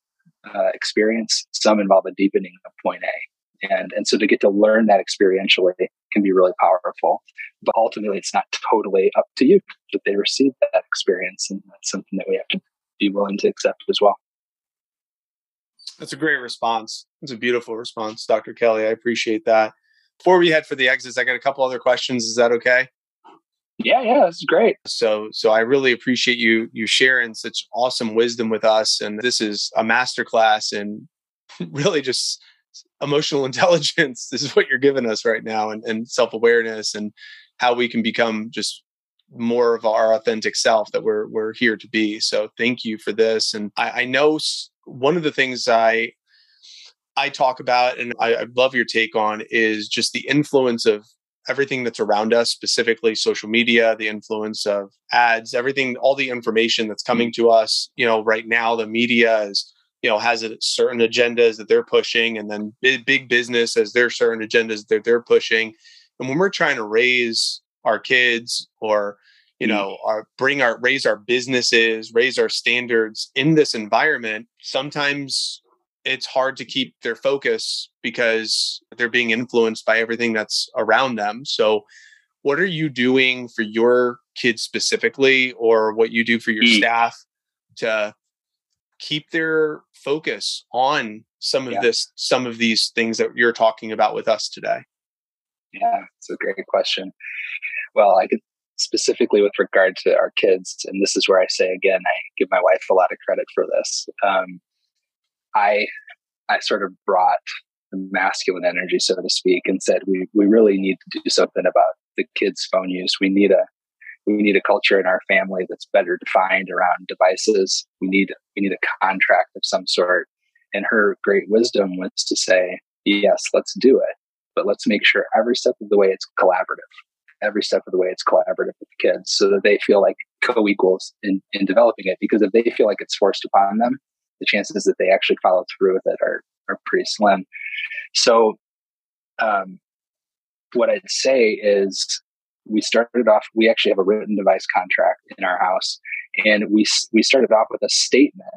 uh, experience. Some involve a deepening of point A. And, and so to get to learn that experientially can be really powerful. But ultimately, it's not totally up to you that they receive that experience. And that's something that we have to be willing to accept as well. That's a great response. It's a beautiful response, Dr. Kelly. I appreciate that. Before we head for the exits, I got a couple other questions. Is that okay? Yeah, yeah, that's great. So, so I really appreciate you you sharing such awesome wisdom with us, and this is a masterclass in really just emotional intelligence. This is what you're giving us right now, and, and self awareness, and how we can become just more of our authentic self that we're we're here to be. So thank you for this. And I, I know one of the things I I talk about, and I, I love your take on, is just the influence of everything that's around us, specifically social media, the influence of ads, everything, all the information that's coming mm. to us. You know, right now the media is, you know, has a certain agendas that they're pushing, and then big, big business has their certain agendas that they're pushing. And when we're trying to raise our kids or you know our bring our raise our businesses raise our standards in this environment sometimes it's hard to keep their focus because they're being influenced by everything that's around them. So, what are you doing for your kids specifically, or what you do for your mm. staff to keep their focus on some of yeah. this, some of these things that you're talking about with us today? Yeah, it's a great question. Well, I could specifically with regard to our kids, and this is where I say again, I give my wife a lot of credit for this. Um, I I sort of brought the masculine energy, so to speak, and said we we really need to do something about the kids' phone use. We need a we need a culture in our family that's better defined around devices. We need we need a contract of some sort. And her great wisdom was to say, yes, let's do it, but let's make sure every step of the way it's collaborative. Every step of the way it's collaborative with the kids so that they feel like co-equals in, in developing it. Because if they feel like it's forced upon them, the chances that they actually follow through with it are are pretty slim. So, um, what I'd say is we started off. We actually have a written device contract in our house, and we we started off with a statement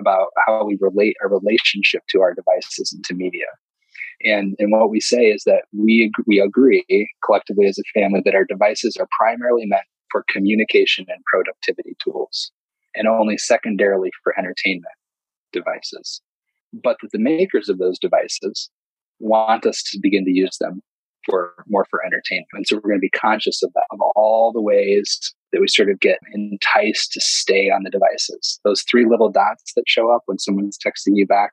about how we relate our relationship to our devices and to media. And, and what we say is that we we agree collectively as a family that our devices are primarily meant for communication and productivity tools, and only secondarily for entertainment devices, but that the makers of those devices want us to begin to use them for more for entertainment. And so we're going to be conscious of that, of all the ways that we sort of get enticed to stay on the devices. Those three little dots that show up when someone's texting you back,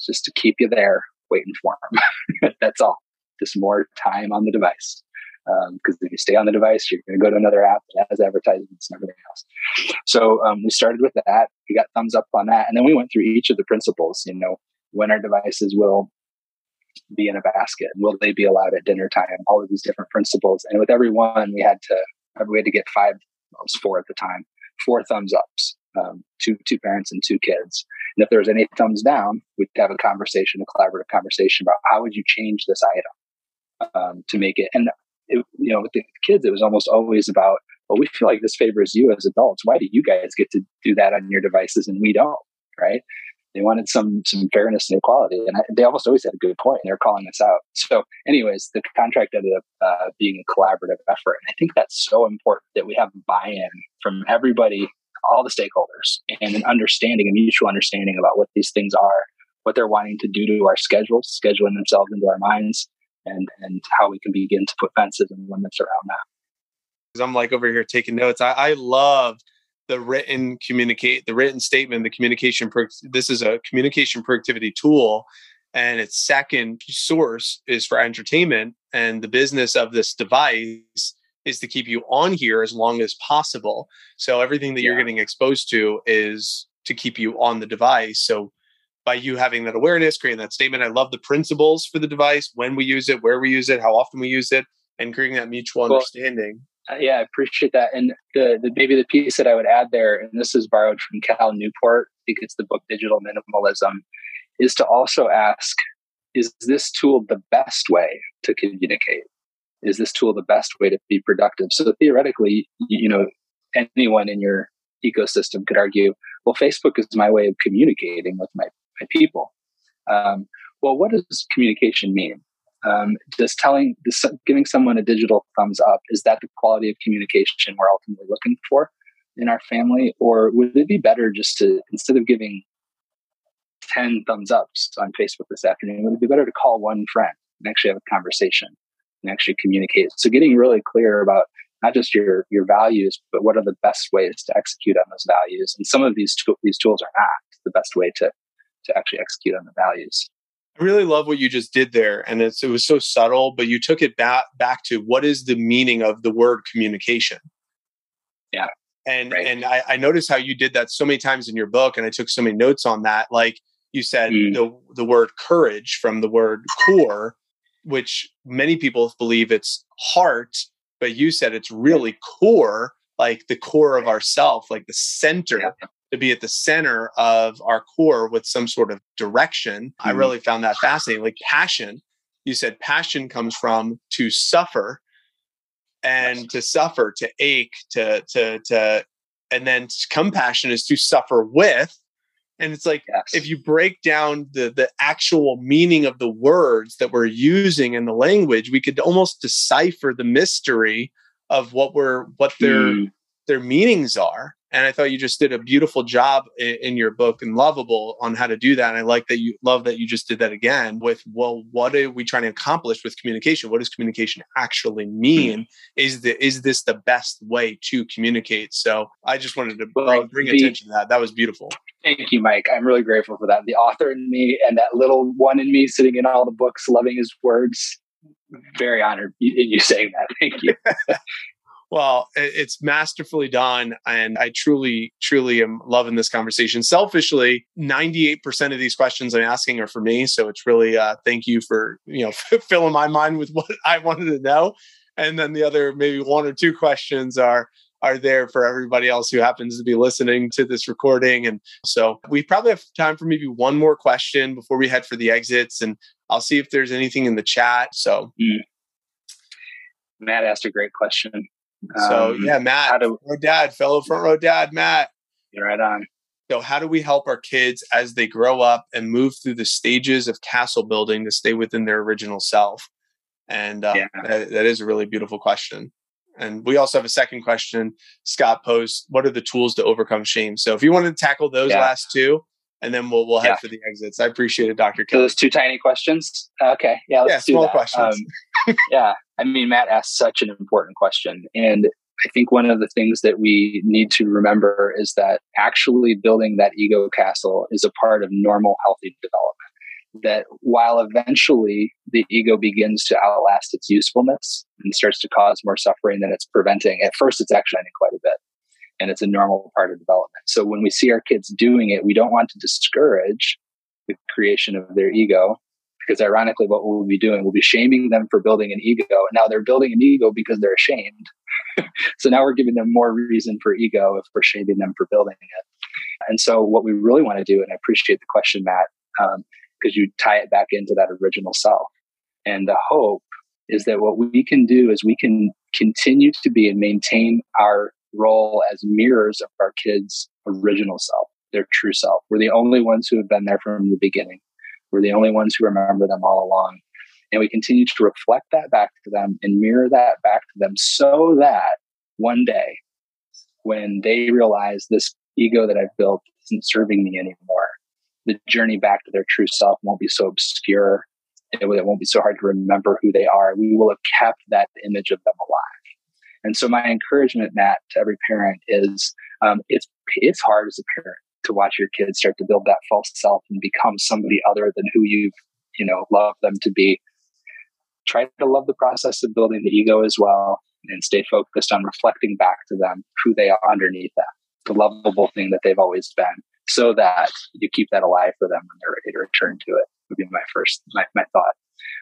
just to keep you there waiting for them. That's all. Just more time on the device because um, if you stay on the device, you're going to go to another app that has advertisements and everything else. So um, we started with that. We got thumbs up on that, and then we went through each of the principles. You know, when our devices will be in a basket, will they be allowed at dinner time? All of these different principles, and with every one, we had to we had to get five. Well, four at the time. Four thumbs ups. Um, two two parents and two kids. And if there was any thumbs down, we'd have a conversation, a collaborative conversation about how would you change this item um, to make it. And it, you know, with the kids, it was almost always about, well, we feel like this favors you as adults. Why do you guys get to do that on your devices and we don't? Right? They wanted some some fairness and equality, and I, they almost always had a good point. They're calling us out. So, anyways, the contract ended up uh, being a collaborative effort, and I think that's so important that we have buy-in from everybody, all the stakeholders, and an understanding, a mutual understanding about what these things are, what they're wanting to do to our schedules, scheduling themselves into our minds, and and how we can begin to put fences and limits around that. I'm like over here taking notes. I, I love the written communicate the written statement, the communication. Pro- this is a communication productivity tool, and its second source is for entertainment. And the business of this device is to keep you on here as long as possible. So everything that yeah. you're getting exposed to is to keep you on the device. So by you having that awareness, creating that statement. I love the principles for the device, when we use it, where we use it, how often we use it, and creating that mutual well, understanding. Uh, yeah, I appreciate that. And the, the maybe the piece that I would add there, and this is borrowed from Cal Newport, I think it's the book Digital Minimalism, is to also ask, is this tool the best way to communicate? Is this tool the best way to be productive? So theoretically, you know, anyone in your ecosystem could argue, well, Facebook is my way of communicating with my by people. Um, well, what does communication mean? Um, does telling, does giving someone a digital thumbs up, is that the quality of communication we're ultimately looking for in our family? Or would it be better just to, instead of giving 10 thumbs ups on Facebook this afternoon, would it be better to call one friend and actually have a conversation and actually communicate? So getting really clear about not just your your values, but what are the best ways to execute on those values? And some of these these tools are not the best way to to actually execute on the values. I really love what you just did there. And it's, it was so subtle, but you took it back, back to what is the meaning of the word communication? Yeah. And, right. and I, I noticed how you did that so many times in your book. And I took so many notes on that. Like you said, mm. the, the word courage from the word core, which many people believe it's heart, but you said it's really core, like the core of ourself, like the center. Yeah to be at the center of our core with some sort of direction. Mm-hmm. I really found that fascinating. Like passion, you said passion comes from to suffer and yes. to suffer, to ache, to to to and then compassion is to suffer with. And it's like yes. if you break down the the actual meaning of the words that we're using in the language, we could almost decipher the mystery of what we're what their mm. their meanings are and I thought you just did a beautiful job in, in, your book and Loveable on how to do that. And I like that you love that you just did that again with, well, what are we trying to accomplish with communication? What does communication actually hmm. mean? Mm-hmm. Is the, is this the best way to communicate? So I just wanted to bring, well, bring the, attention to that. That was beautiful. Thank you, Mike. I'm really grateful for that. The author in me and that little one in me sitting in all the books, loving his words. Very honored in you saying that. Thank you. Well, it's masterfully done. And I truly, truly am loving this conversation. Selfishly, 98% of these questions I'm asking are for me. So it's really, uh, thank you for, you know, filling my mind with what I wanted to know. And then the other maybe one or two questions are, are there for everybody else who happens to be listening to this recording. And so we probably have time for maybe one more question before we head for the exits. And I'll see if there's anything in the chat. So, mm. Matt asked a great question. So um, yeah, Matt, do, row dad, fellow front row dad, Matt. You're right on. So how do we help our kids as they grow up and move through the stages of castle building to stay within their original self? And uh, yeah. that, that is a really beautiful question. And we also have a second question. Scott posed, "What are the tools to overcome shame?" So if you want to tackle those yeah. last two, and then we'll we'll head yeah. for the exits. I appreciate it, Doctor Kelly. those two tiny questions. Okay, yeah, let's yeah, small questions. Um, yeah, I mean, Matt asked such an important question, and I think one of the things that we need to remember is that actually building that ego castle is a part of normal, healthy development. That while eventually the ego begins to outlast its usefulness and starts to cause more suffering than it's preventing, at first it's actually quite a bit and it's a normal part of development. So when we see our kids doing it, we don't want to discourage the creation of their ego because ironically what we'll be doing we'll be shaming them for building an ego. And now they're building an ego because they're ashamed. So now we're giving them more reason for ego if we're shaming them for building it. And so what we really want to do and i appreciate the question matt because um, you tie it back into that original self? And the hope is that what we can do is we can continue to be and maintain our role as mirrors of our kids' original self, their true self. We're the only ones who have been there from the beginning. We're the only ones who remember them all along. And we continue to reflect that back to them and mirror that back to them so that one day, when they realize this ego that I've built isn't serving me anymore, the journey back to their true self won't be so obscure. It won't be so hard to remember who they are. We will have kept that image of them alive. And so my encouragement, Matt, to every parent is um, it's it's hard as a parent to watch your kids start to build that false self and become somebody other than who you've you know love them to be. Try to love the process of building the ego as well, and stay focused on reflecting back to them who they are underneath that, the lovable thing that they've always been, so that you keep that alive for them when they're ready to return to it. Would be my first my, my thought.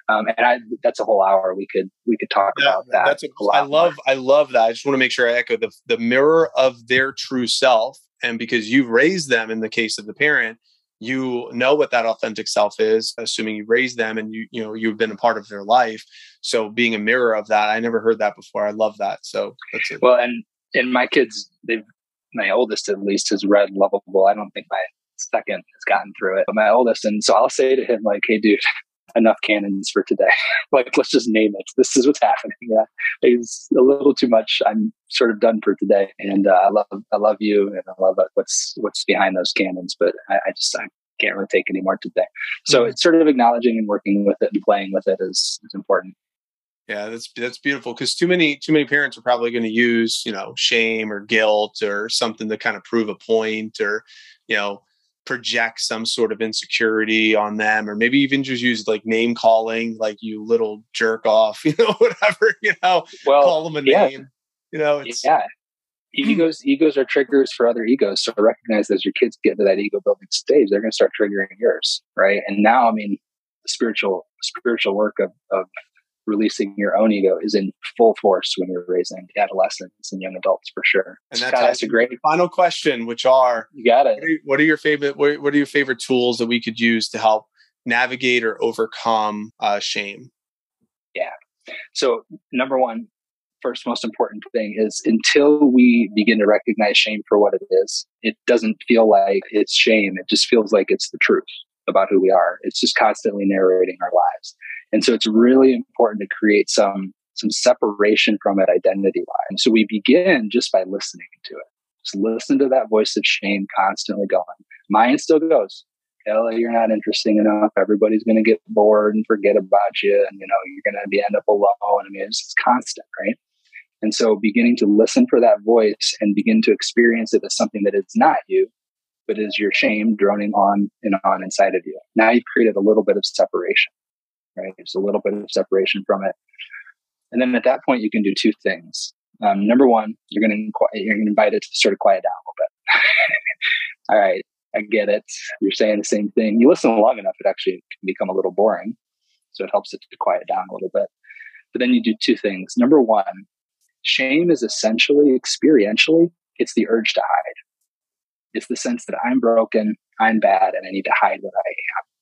Um, and I, that's a whole hour we could we could talk yeah, about that. That's a, a I love more. I love that. I just want to make sure I echo the the mirror of their true self, and because you've raised them in the case of the parent, you know what that authentic self is, assuming you raised them and you you know you've been a part of their life. So being a mirror of that, I never heard that before. I love that. So that's it. Well, and and my kids, they've my oldest at least has read Loveable. I don't think my second has gotten through it, but my oldest, and so I'll say to him like, "Hey, dude." Enough cannons for today. like, let's just name it. This is what's happening. Yeah, it's a little too much. I'm sort of done for today, and uh, I love, I love you, and I love what's what's behind those cannons. But I, I just I can't really take any more today. So mm-hmm. it's sort of acknowledging and working with it and playing with it is is important. Yeah, that's that's beautiful because too many too many parents are probably going to use you know shame or guilt or something to kind of prove a point or you know project some sort of insecurity on them or maybe even just use like name calling like you little jerk off you know whatever you know well, call them a yeah. name you know it's yeah egos egos are triggers for other egos so recognize as your kids get to that ego building stage they're going to start triggering yours right and now i mean the spiritual spiritual work of, of releasing your own ego is in full force when you're raising adolescents and young adults for sure. And that's, that's a great final question, which are you got it. What are, your favorite? What, what, are your favorite tools that we could use to help navigate or overcome uh, shame? Yeah. So number one, first most important thing is until we begin to recognize shame for what it is, it doesn't feel like it's shame. It just feels like it's the truth about who we are. It's just constantly narrating our lives. And so it's really important to create some some separation from it identity wise. So we begin just by listening to it. Just listen to that voice of shame constantly going. Mine still goes, Kelly, you're not interesting enough. Everybody's going to get bored and forget about you. And, you know, you're going to be end up alone. I mean, it's, it's constant, right? And so beginning to listen for that voice and begin to experience it as something that is not you, but is your shame droning on and on inside of you. Now you've created a little bit of separation right? There's a little bit of separation from it. And then at that point, you can do two things. Um, number one, you're going to you're going to invite it to sort of quiet down a little bit. All right, I get it. You're saying the same thing. You listen long enough, it actually can become a little boring. So it helps it to quiet down a little bit. But then you do two things. Number one, shame is essentially experientially, it's the urge to hide. It's the sense that I'm broken, I'm bad, and I need to hide what I am.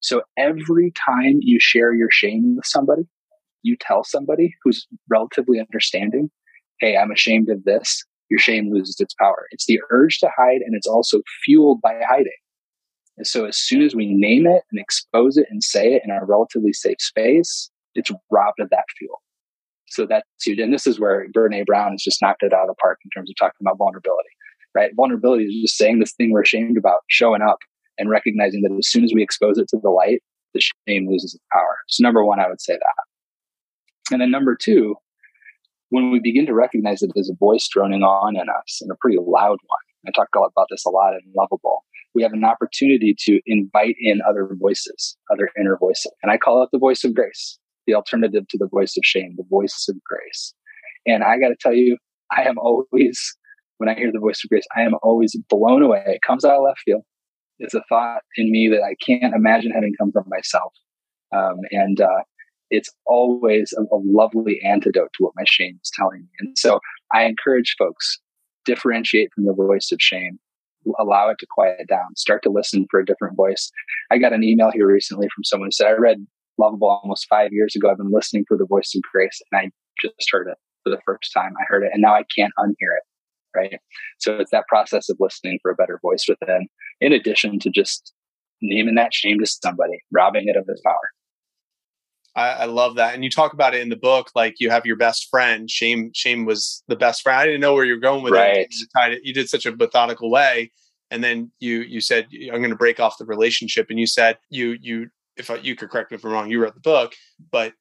So every time you share your shame with somebody, you tell somebody who's relatively understanding, hey, I'm ashamed of this, your shame loses its power. It's the urge to hide, and it's also fueled by hiding. And so as soon as we name it and expose it and say it in a relatively safe space, it's robbed of that fuel. So that's huge. And this is where Brene Brown has just knocked it out of the park in terms of talking about vulnerability, right? Vulnerability is just saying this thing we're ashamed about, showing up and recognizing that as soon as we expose it to the light, the shame loses its power. So, number one, I would say that. And then number two, when we begin to recognize that there's a voice droning on in us and a pretty loud one, I talk about this a lot in Loveable, we have an opportunity to invite in other voices, other inner voices. And I call it the voice of grace, the alternative to the voice of shame, the voice of grace. And I got to tell you, I am always, when I hear the voice of grace, I am always blown away. It comes out of left field is a thought in me that I can't imagine having come from myself. Um, and uh, it's always a, a, lovely antidote to what my shame is telling me. And so I encourage folks differentiate from the voice of shame, allow it to quiet down, start to listen for a different voice. I got an email here recently from someone who said, I read Loveable almost five years ago. I've been listening for the voice of grace and I just heard it for the first time. I heard it and now I can't unhear it right? So it's that process of listening for a better voice within, in addition to just naming that shame to somebody, robbing it of its power. I, I, love that, and you talk about it in the book. Like you have your best friend. Shame, shame was the best friend. I didn't know where you were going with right. it. You, you did such a methodical way, and then you you said I'm going to break off the relationship, and you said you you if I, you could correct me if I'm wrong. You wrote the book, but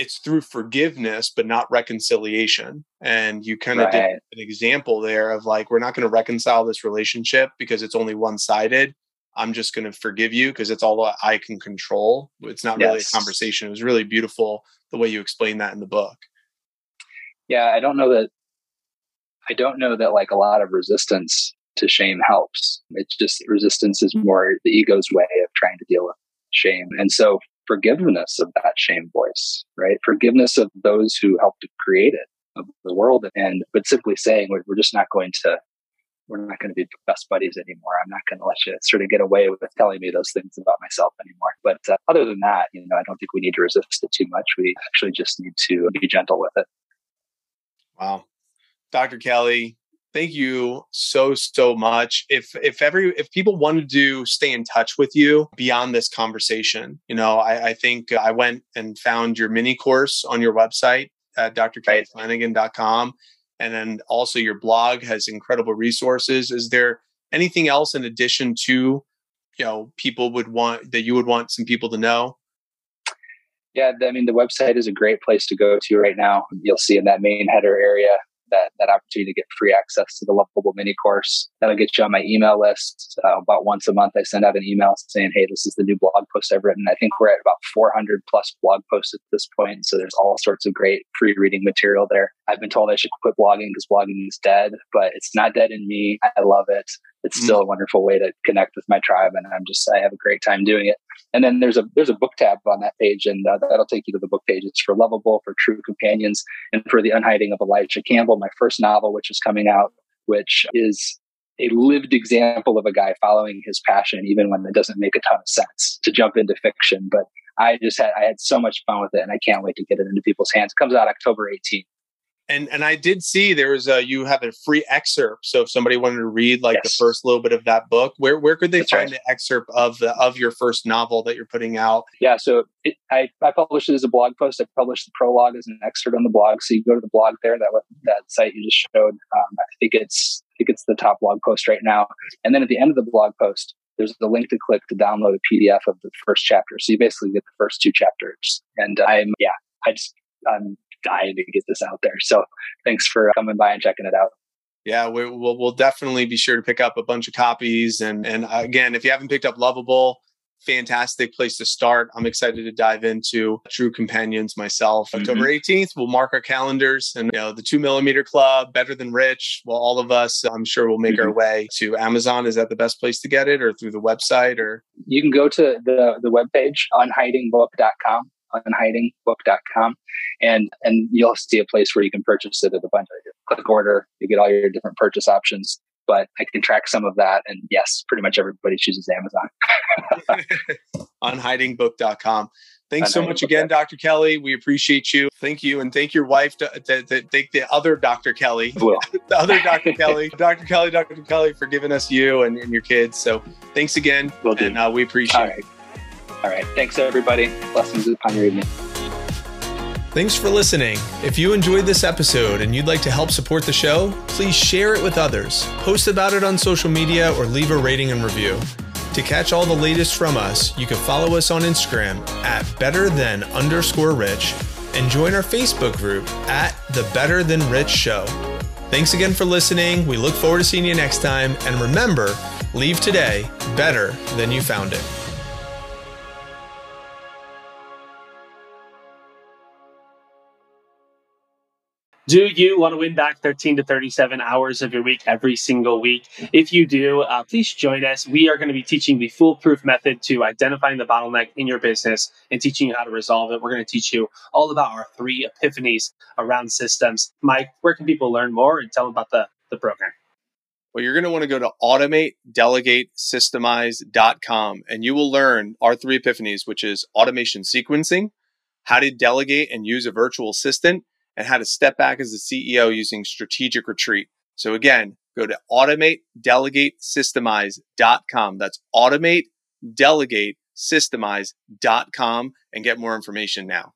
it's through forgiveness but not reconciliation. And you kind of right. did an example there of like we're not going to reconcile this relationship because it's only one-sided. I'm just going to forgive you because it's all i can control. It's not really a conversation. It was really beautiful the way you explained that in the book. Yeah i don't know that i don't know that like a lot of resistance to shame helps. It's just resistance is more the ego's way of trying to deal with shame. And so forgiveness of that shame voice, right? Forgiveness of those who helped to create it, of the world. And, but simply saying, we're, just not going to, we're not going to be best buddies anymore. I'm not going to let you sort of get away with telling me those things about myself anymore. But uh, other than that, you know, I don't think we need to resist it too much. We actually just need to be gentle with it. Wow. Dr. Kelly, thank you so so much. If if every if people wanted to stay in touch with you beyond this conversation you know i, I think i went and found your mini course on your website at drkellyflanagan.com and then also your blog has incredible resources. Is there anything else in addition to you know people would want that you would want some people to know? Yeah i mean the website is a great place to go to right now. You'll see in that main header area that that opportunity to get free access to the Loveable mini course. That'll get you on my email list. Uh, about once a month, I send out an email saying, "Hey, this is the new blog post I've written." I think we're at about 400 plus blog posts at this point, so there's all sorts of great free reading material there. I've been told I should quit blogging because blogging is dead, but it's not dead in me. I love it. It's mm-hmm. still a wonderful way to connect with my tribe, and I'm just I have a great time doing it. And then there's a there's a book tab on that page, and uh, that'll take you to the book pages for Loveable, for True Companions, and for The Unhiding of Elijah Campbell, my first novel, which is coming out, which is a lived example of a guy following his passion, even when it doesn't make a ton of sense to jump into fiction. But I just had I had so much fun with it, and I can't wait to get it into people's hands. It comes out October 18th and and I did see there was a you have a free excerpt. So if somebody wanted to read like yes. the first little bit of that book, where where could they That's find right. the excerpt of the of your first novel that you're putting out? Yeah, so it, I I published it as a blog post. I published the prologue as an excerpt on the blog. So you go to the blog there that that site you just showed. Um, I think it's I think it's the top blog post right now. And then at the end of the blog post, there's the link to click to download a PDF of the first chapter. So you basically get the first two chapters. And I'm yeah, I just I'm dying to get this out there. So thanks for coming by and checking it out. Yeah, we, will we'll definitely be sure to pick up a bunch of copies. And and again, if you haven't picked up Loveable, fantastic place to start. I'm excited to dive into True Companions myself. Mm-hmm. October 18th, we'll mark our calendars and you know the two millimeter club, better than rich. Well, all of us, I'm sure we'll make mm-hmm. our way to Amazon. Is that the best place to get it or through the website or you can go to the the webpage unhidingbook.com unhidingbook.com and and you'll see a place where you can purchase it at a bunch of click order you get all your different purchase options but i can track some of that and yes pretty much everybody chooses amazon unhidingbook.com Thanks so much again, Dr. Kelly. We appreciate you. Thank you. And thank your wife, to, to, to thank the other Dr. Kelly, the other Dr. Kelly, Dr. Kelly, Dr. Kelly for giving us you and, and your kids. So thanks again. Will and uh, we appreciate it. All right. Thanks, everybody. Blessings upon your evening. Thanks for listening. If you enjoyed this episode and you'd like to help support the show, please share it with others, post about it on social media, or leave a rating and review. To catch all the latest from us, you can follow us on Instagram at better than underscore rich and join our Facebook group at the Better Than Rich Show. Thanks again for listening. We look forward to seeing you next time. And remember, leave today better than you found it. Do you want to win back 13 to 37 hours of your week every single week? If you do, uh, please join us. We are going to be teaching the foolproof method to identifying the bottleneck in your business and teaching you how to resolve it. We're going to teach you all about our three epiphanies around systems. Mike, where can people learn more and tell them about the, the program? Well, you're going to want to go to automate, delegate, systemize.com and you will learn our three epiphanies, which is automation sequencing, how to delegate and use a virtual assistant, and how to step back as a CEO using strategic retreat. So again, go to automate, delegate, systemize.com. That's automate, delegate, systemize.com and get more information now.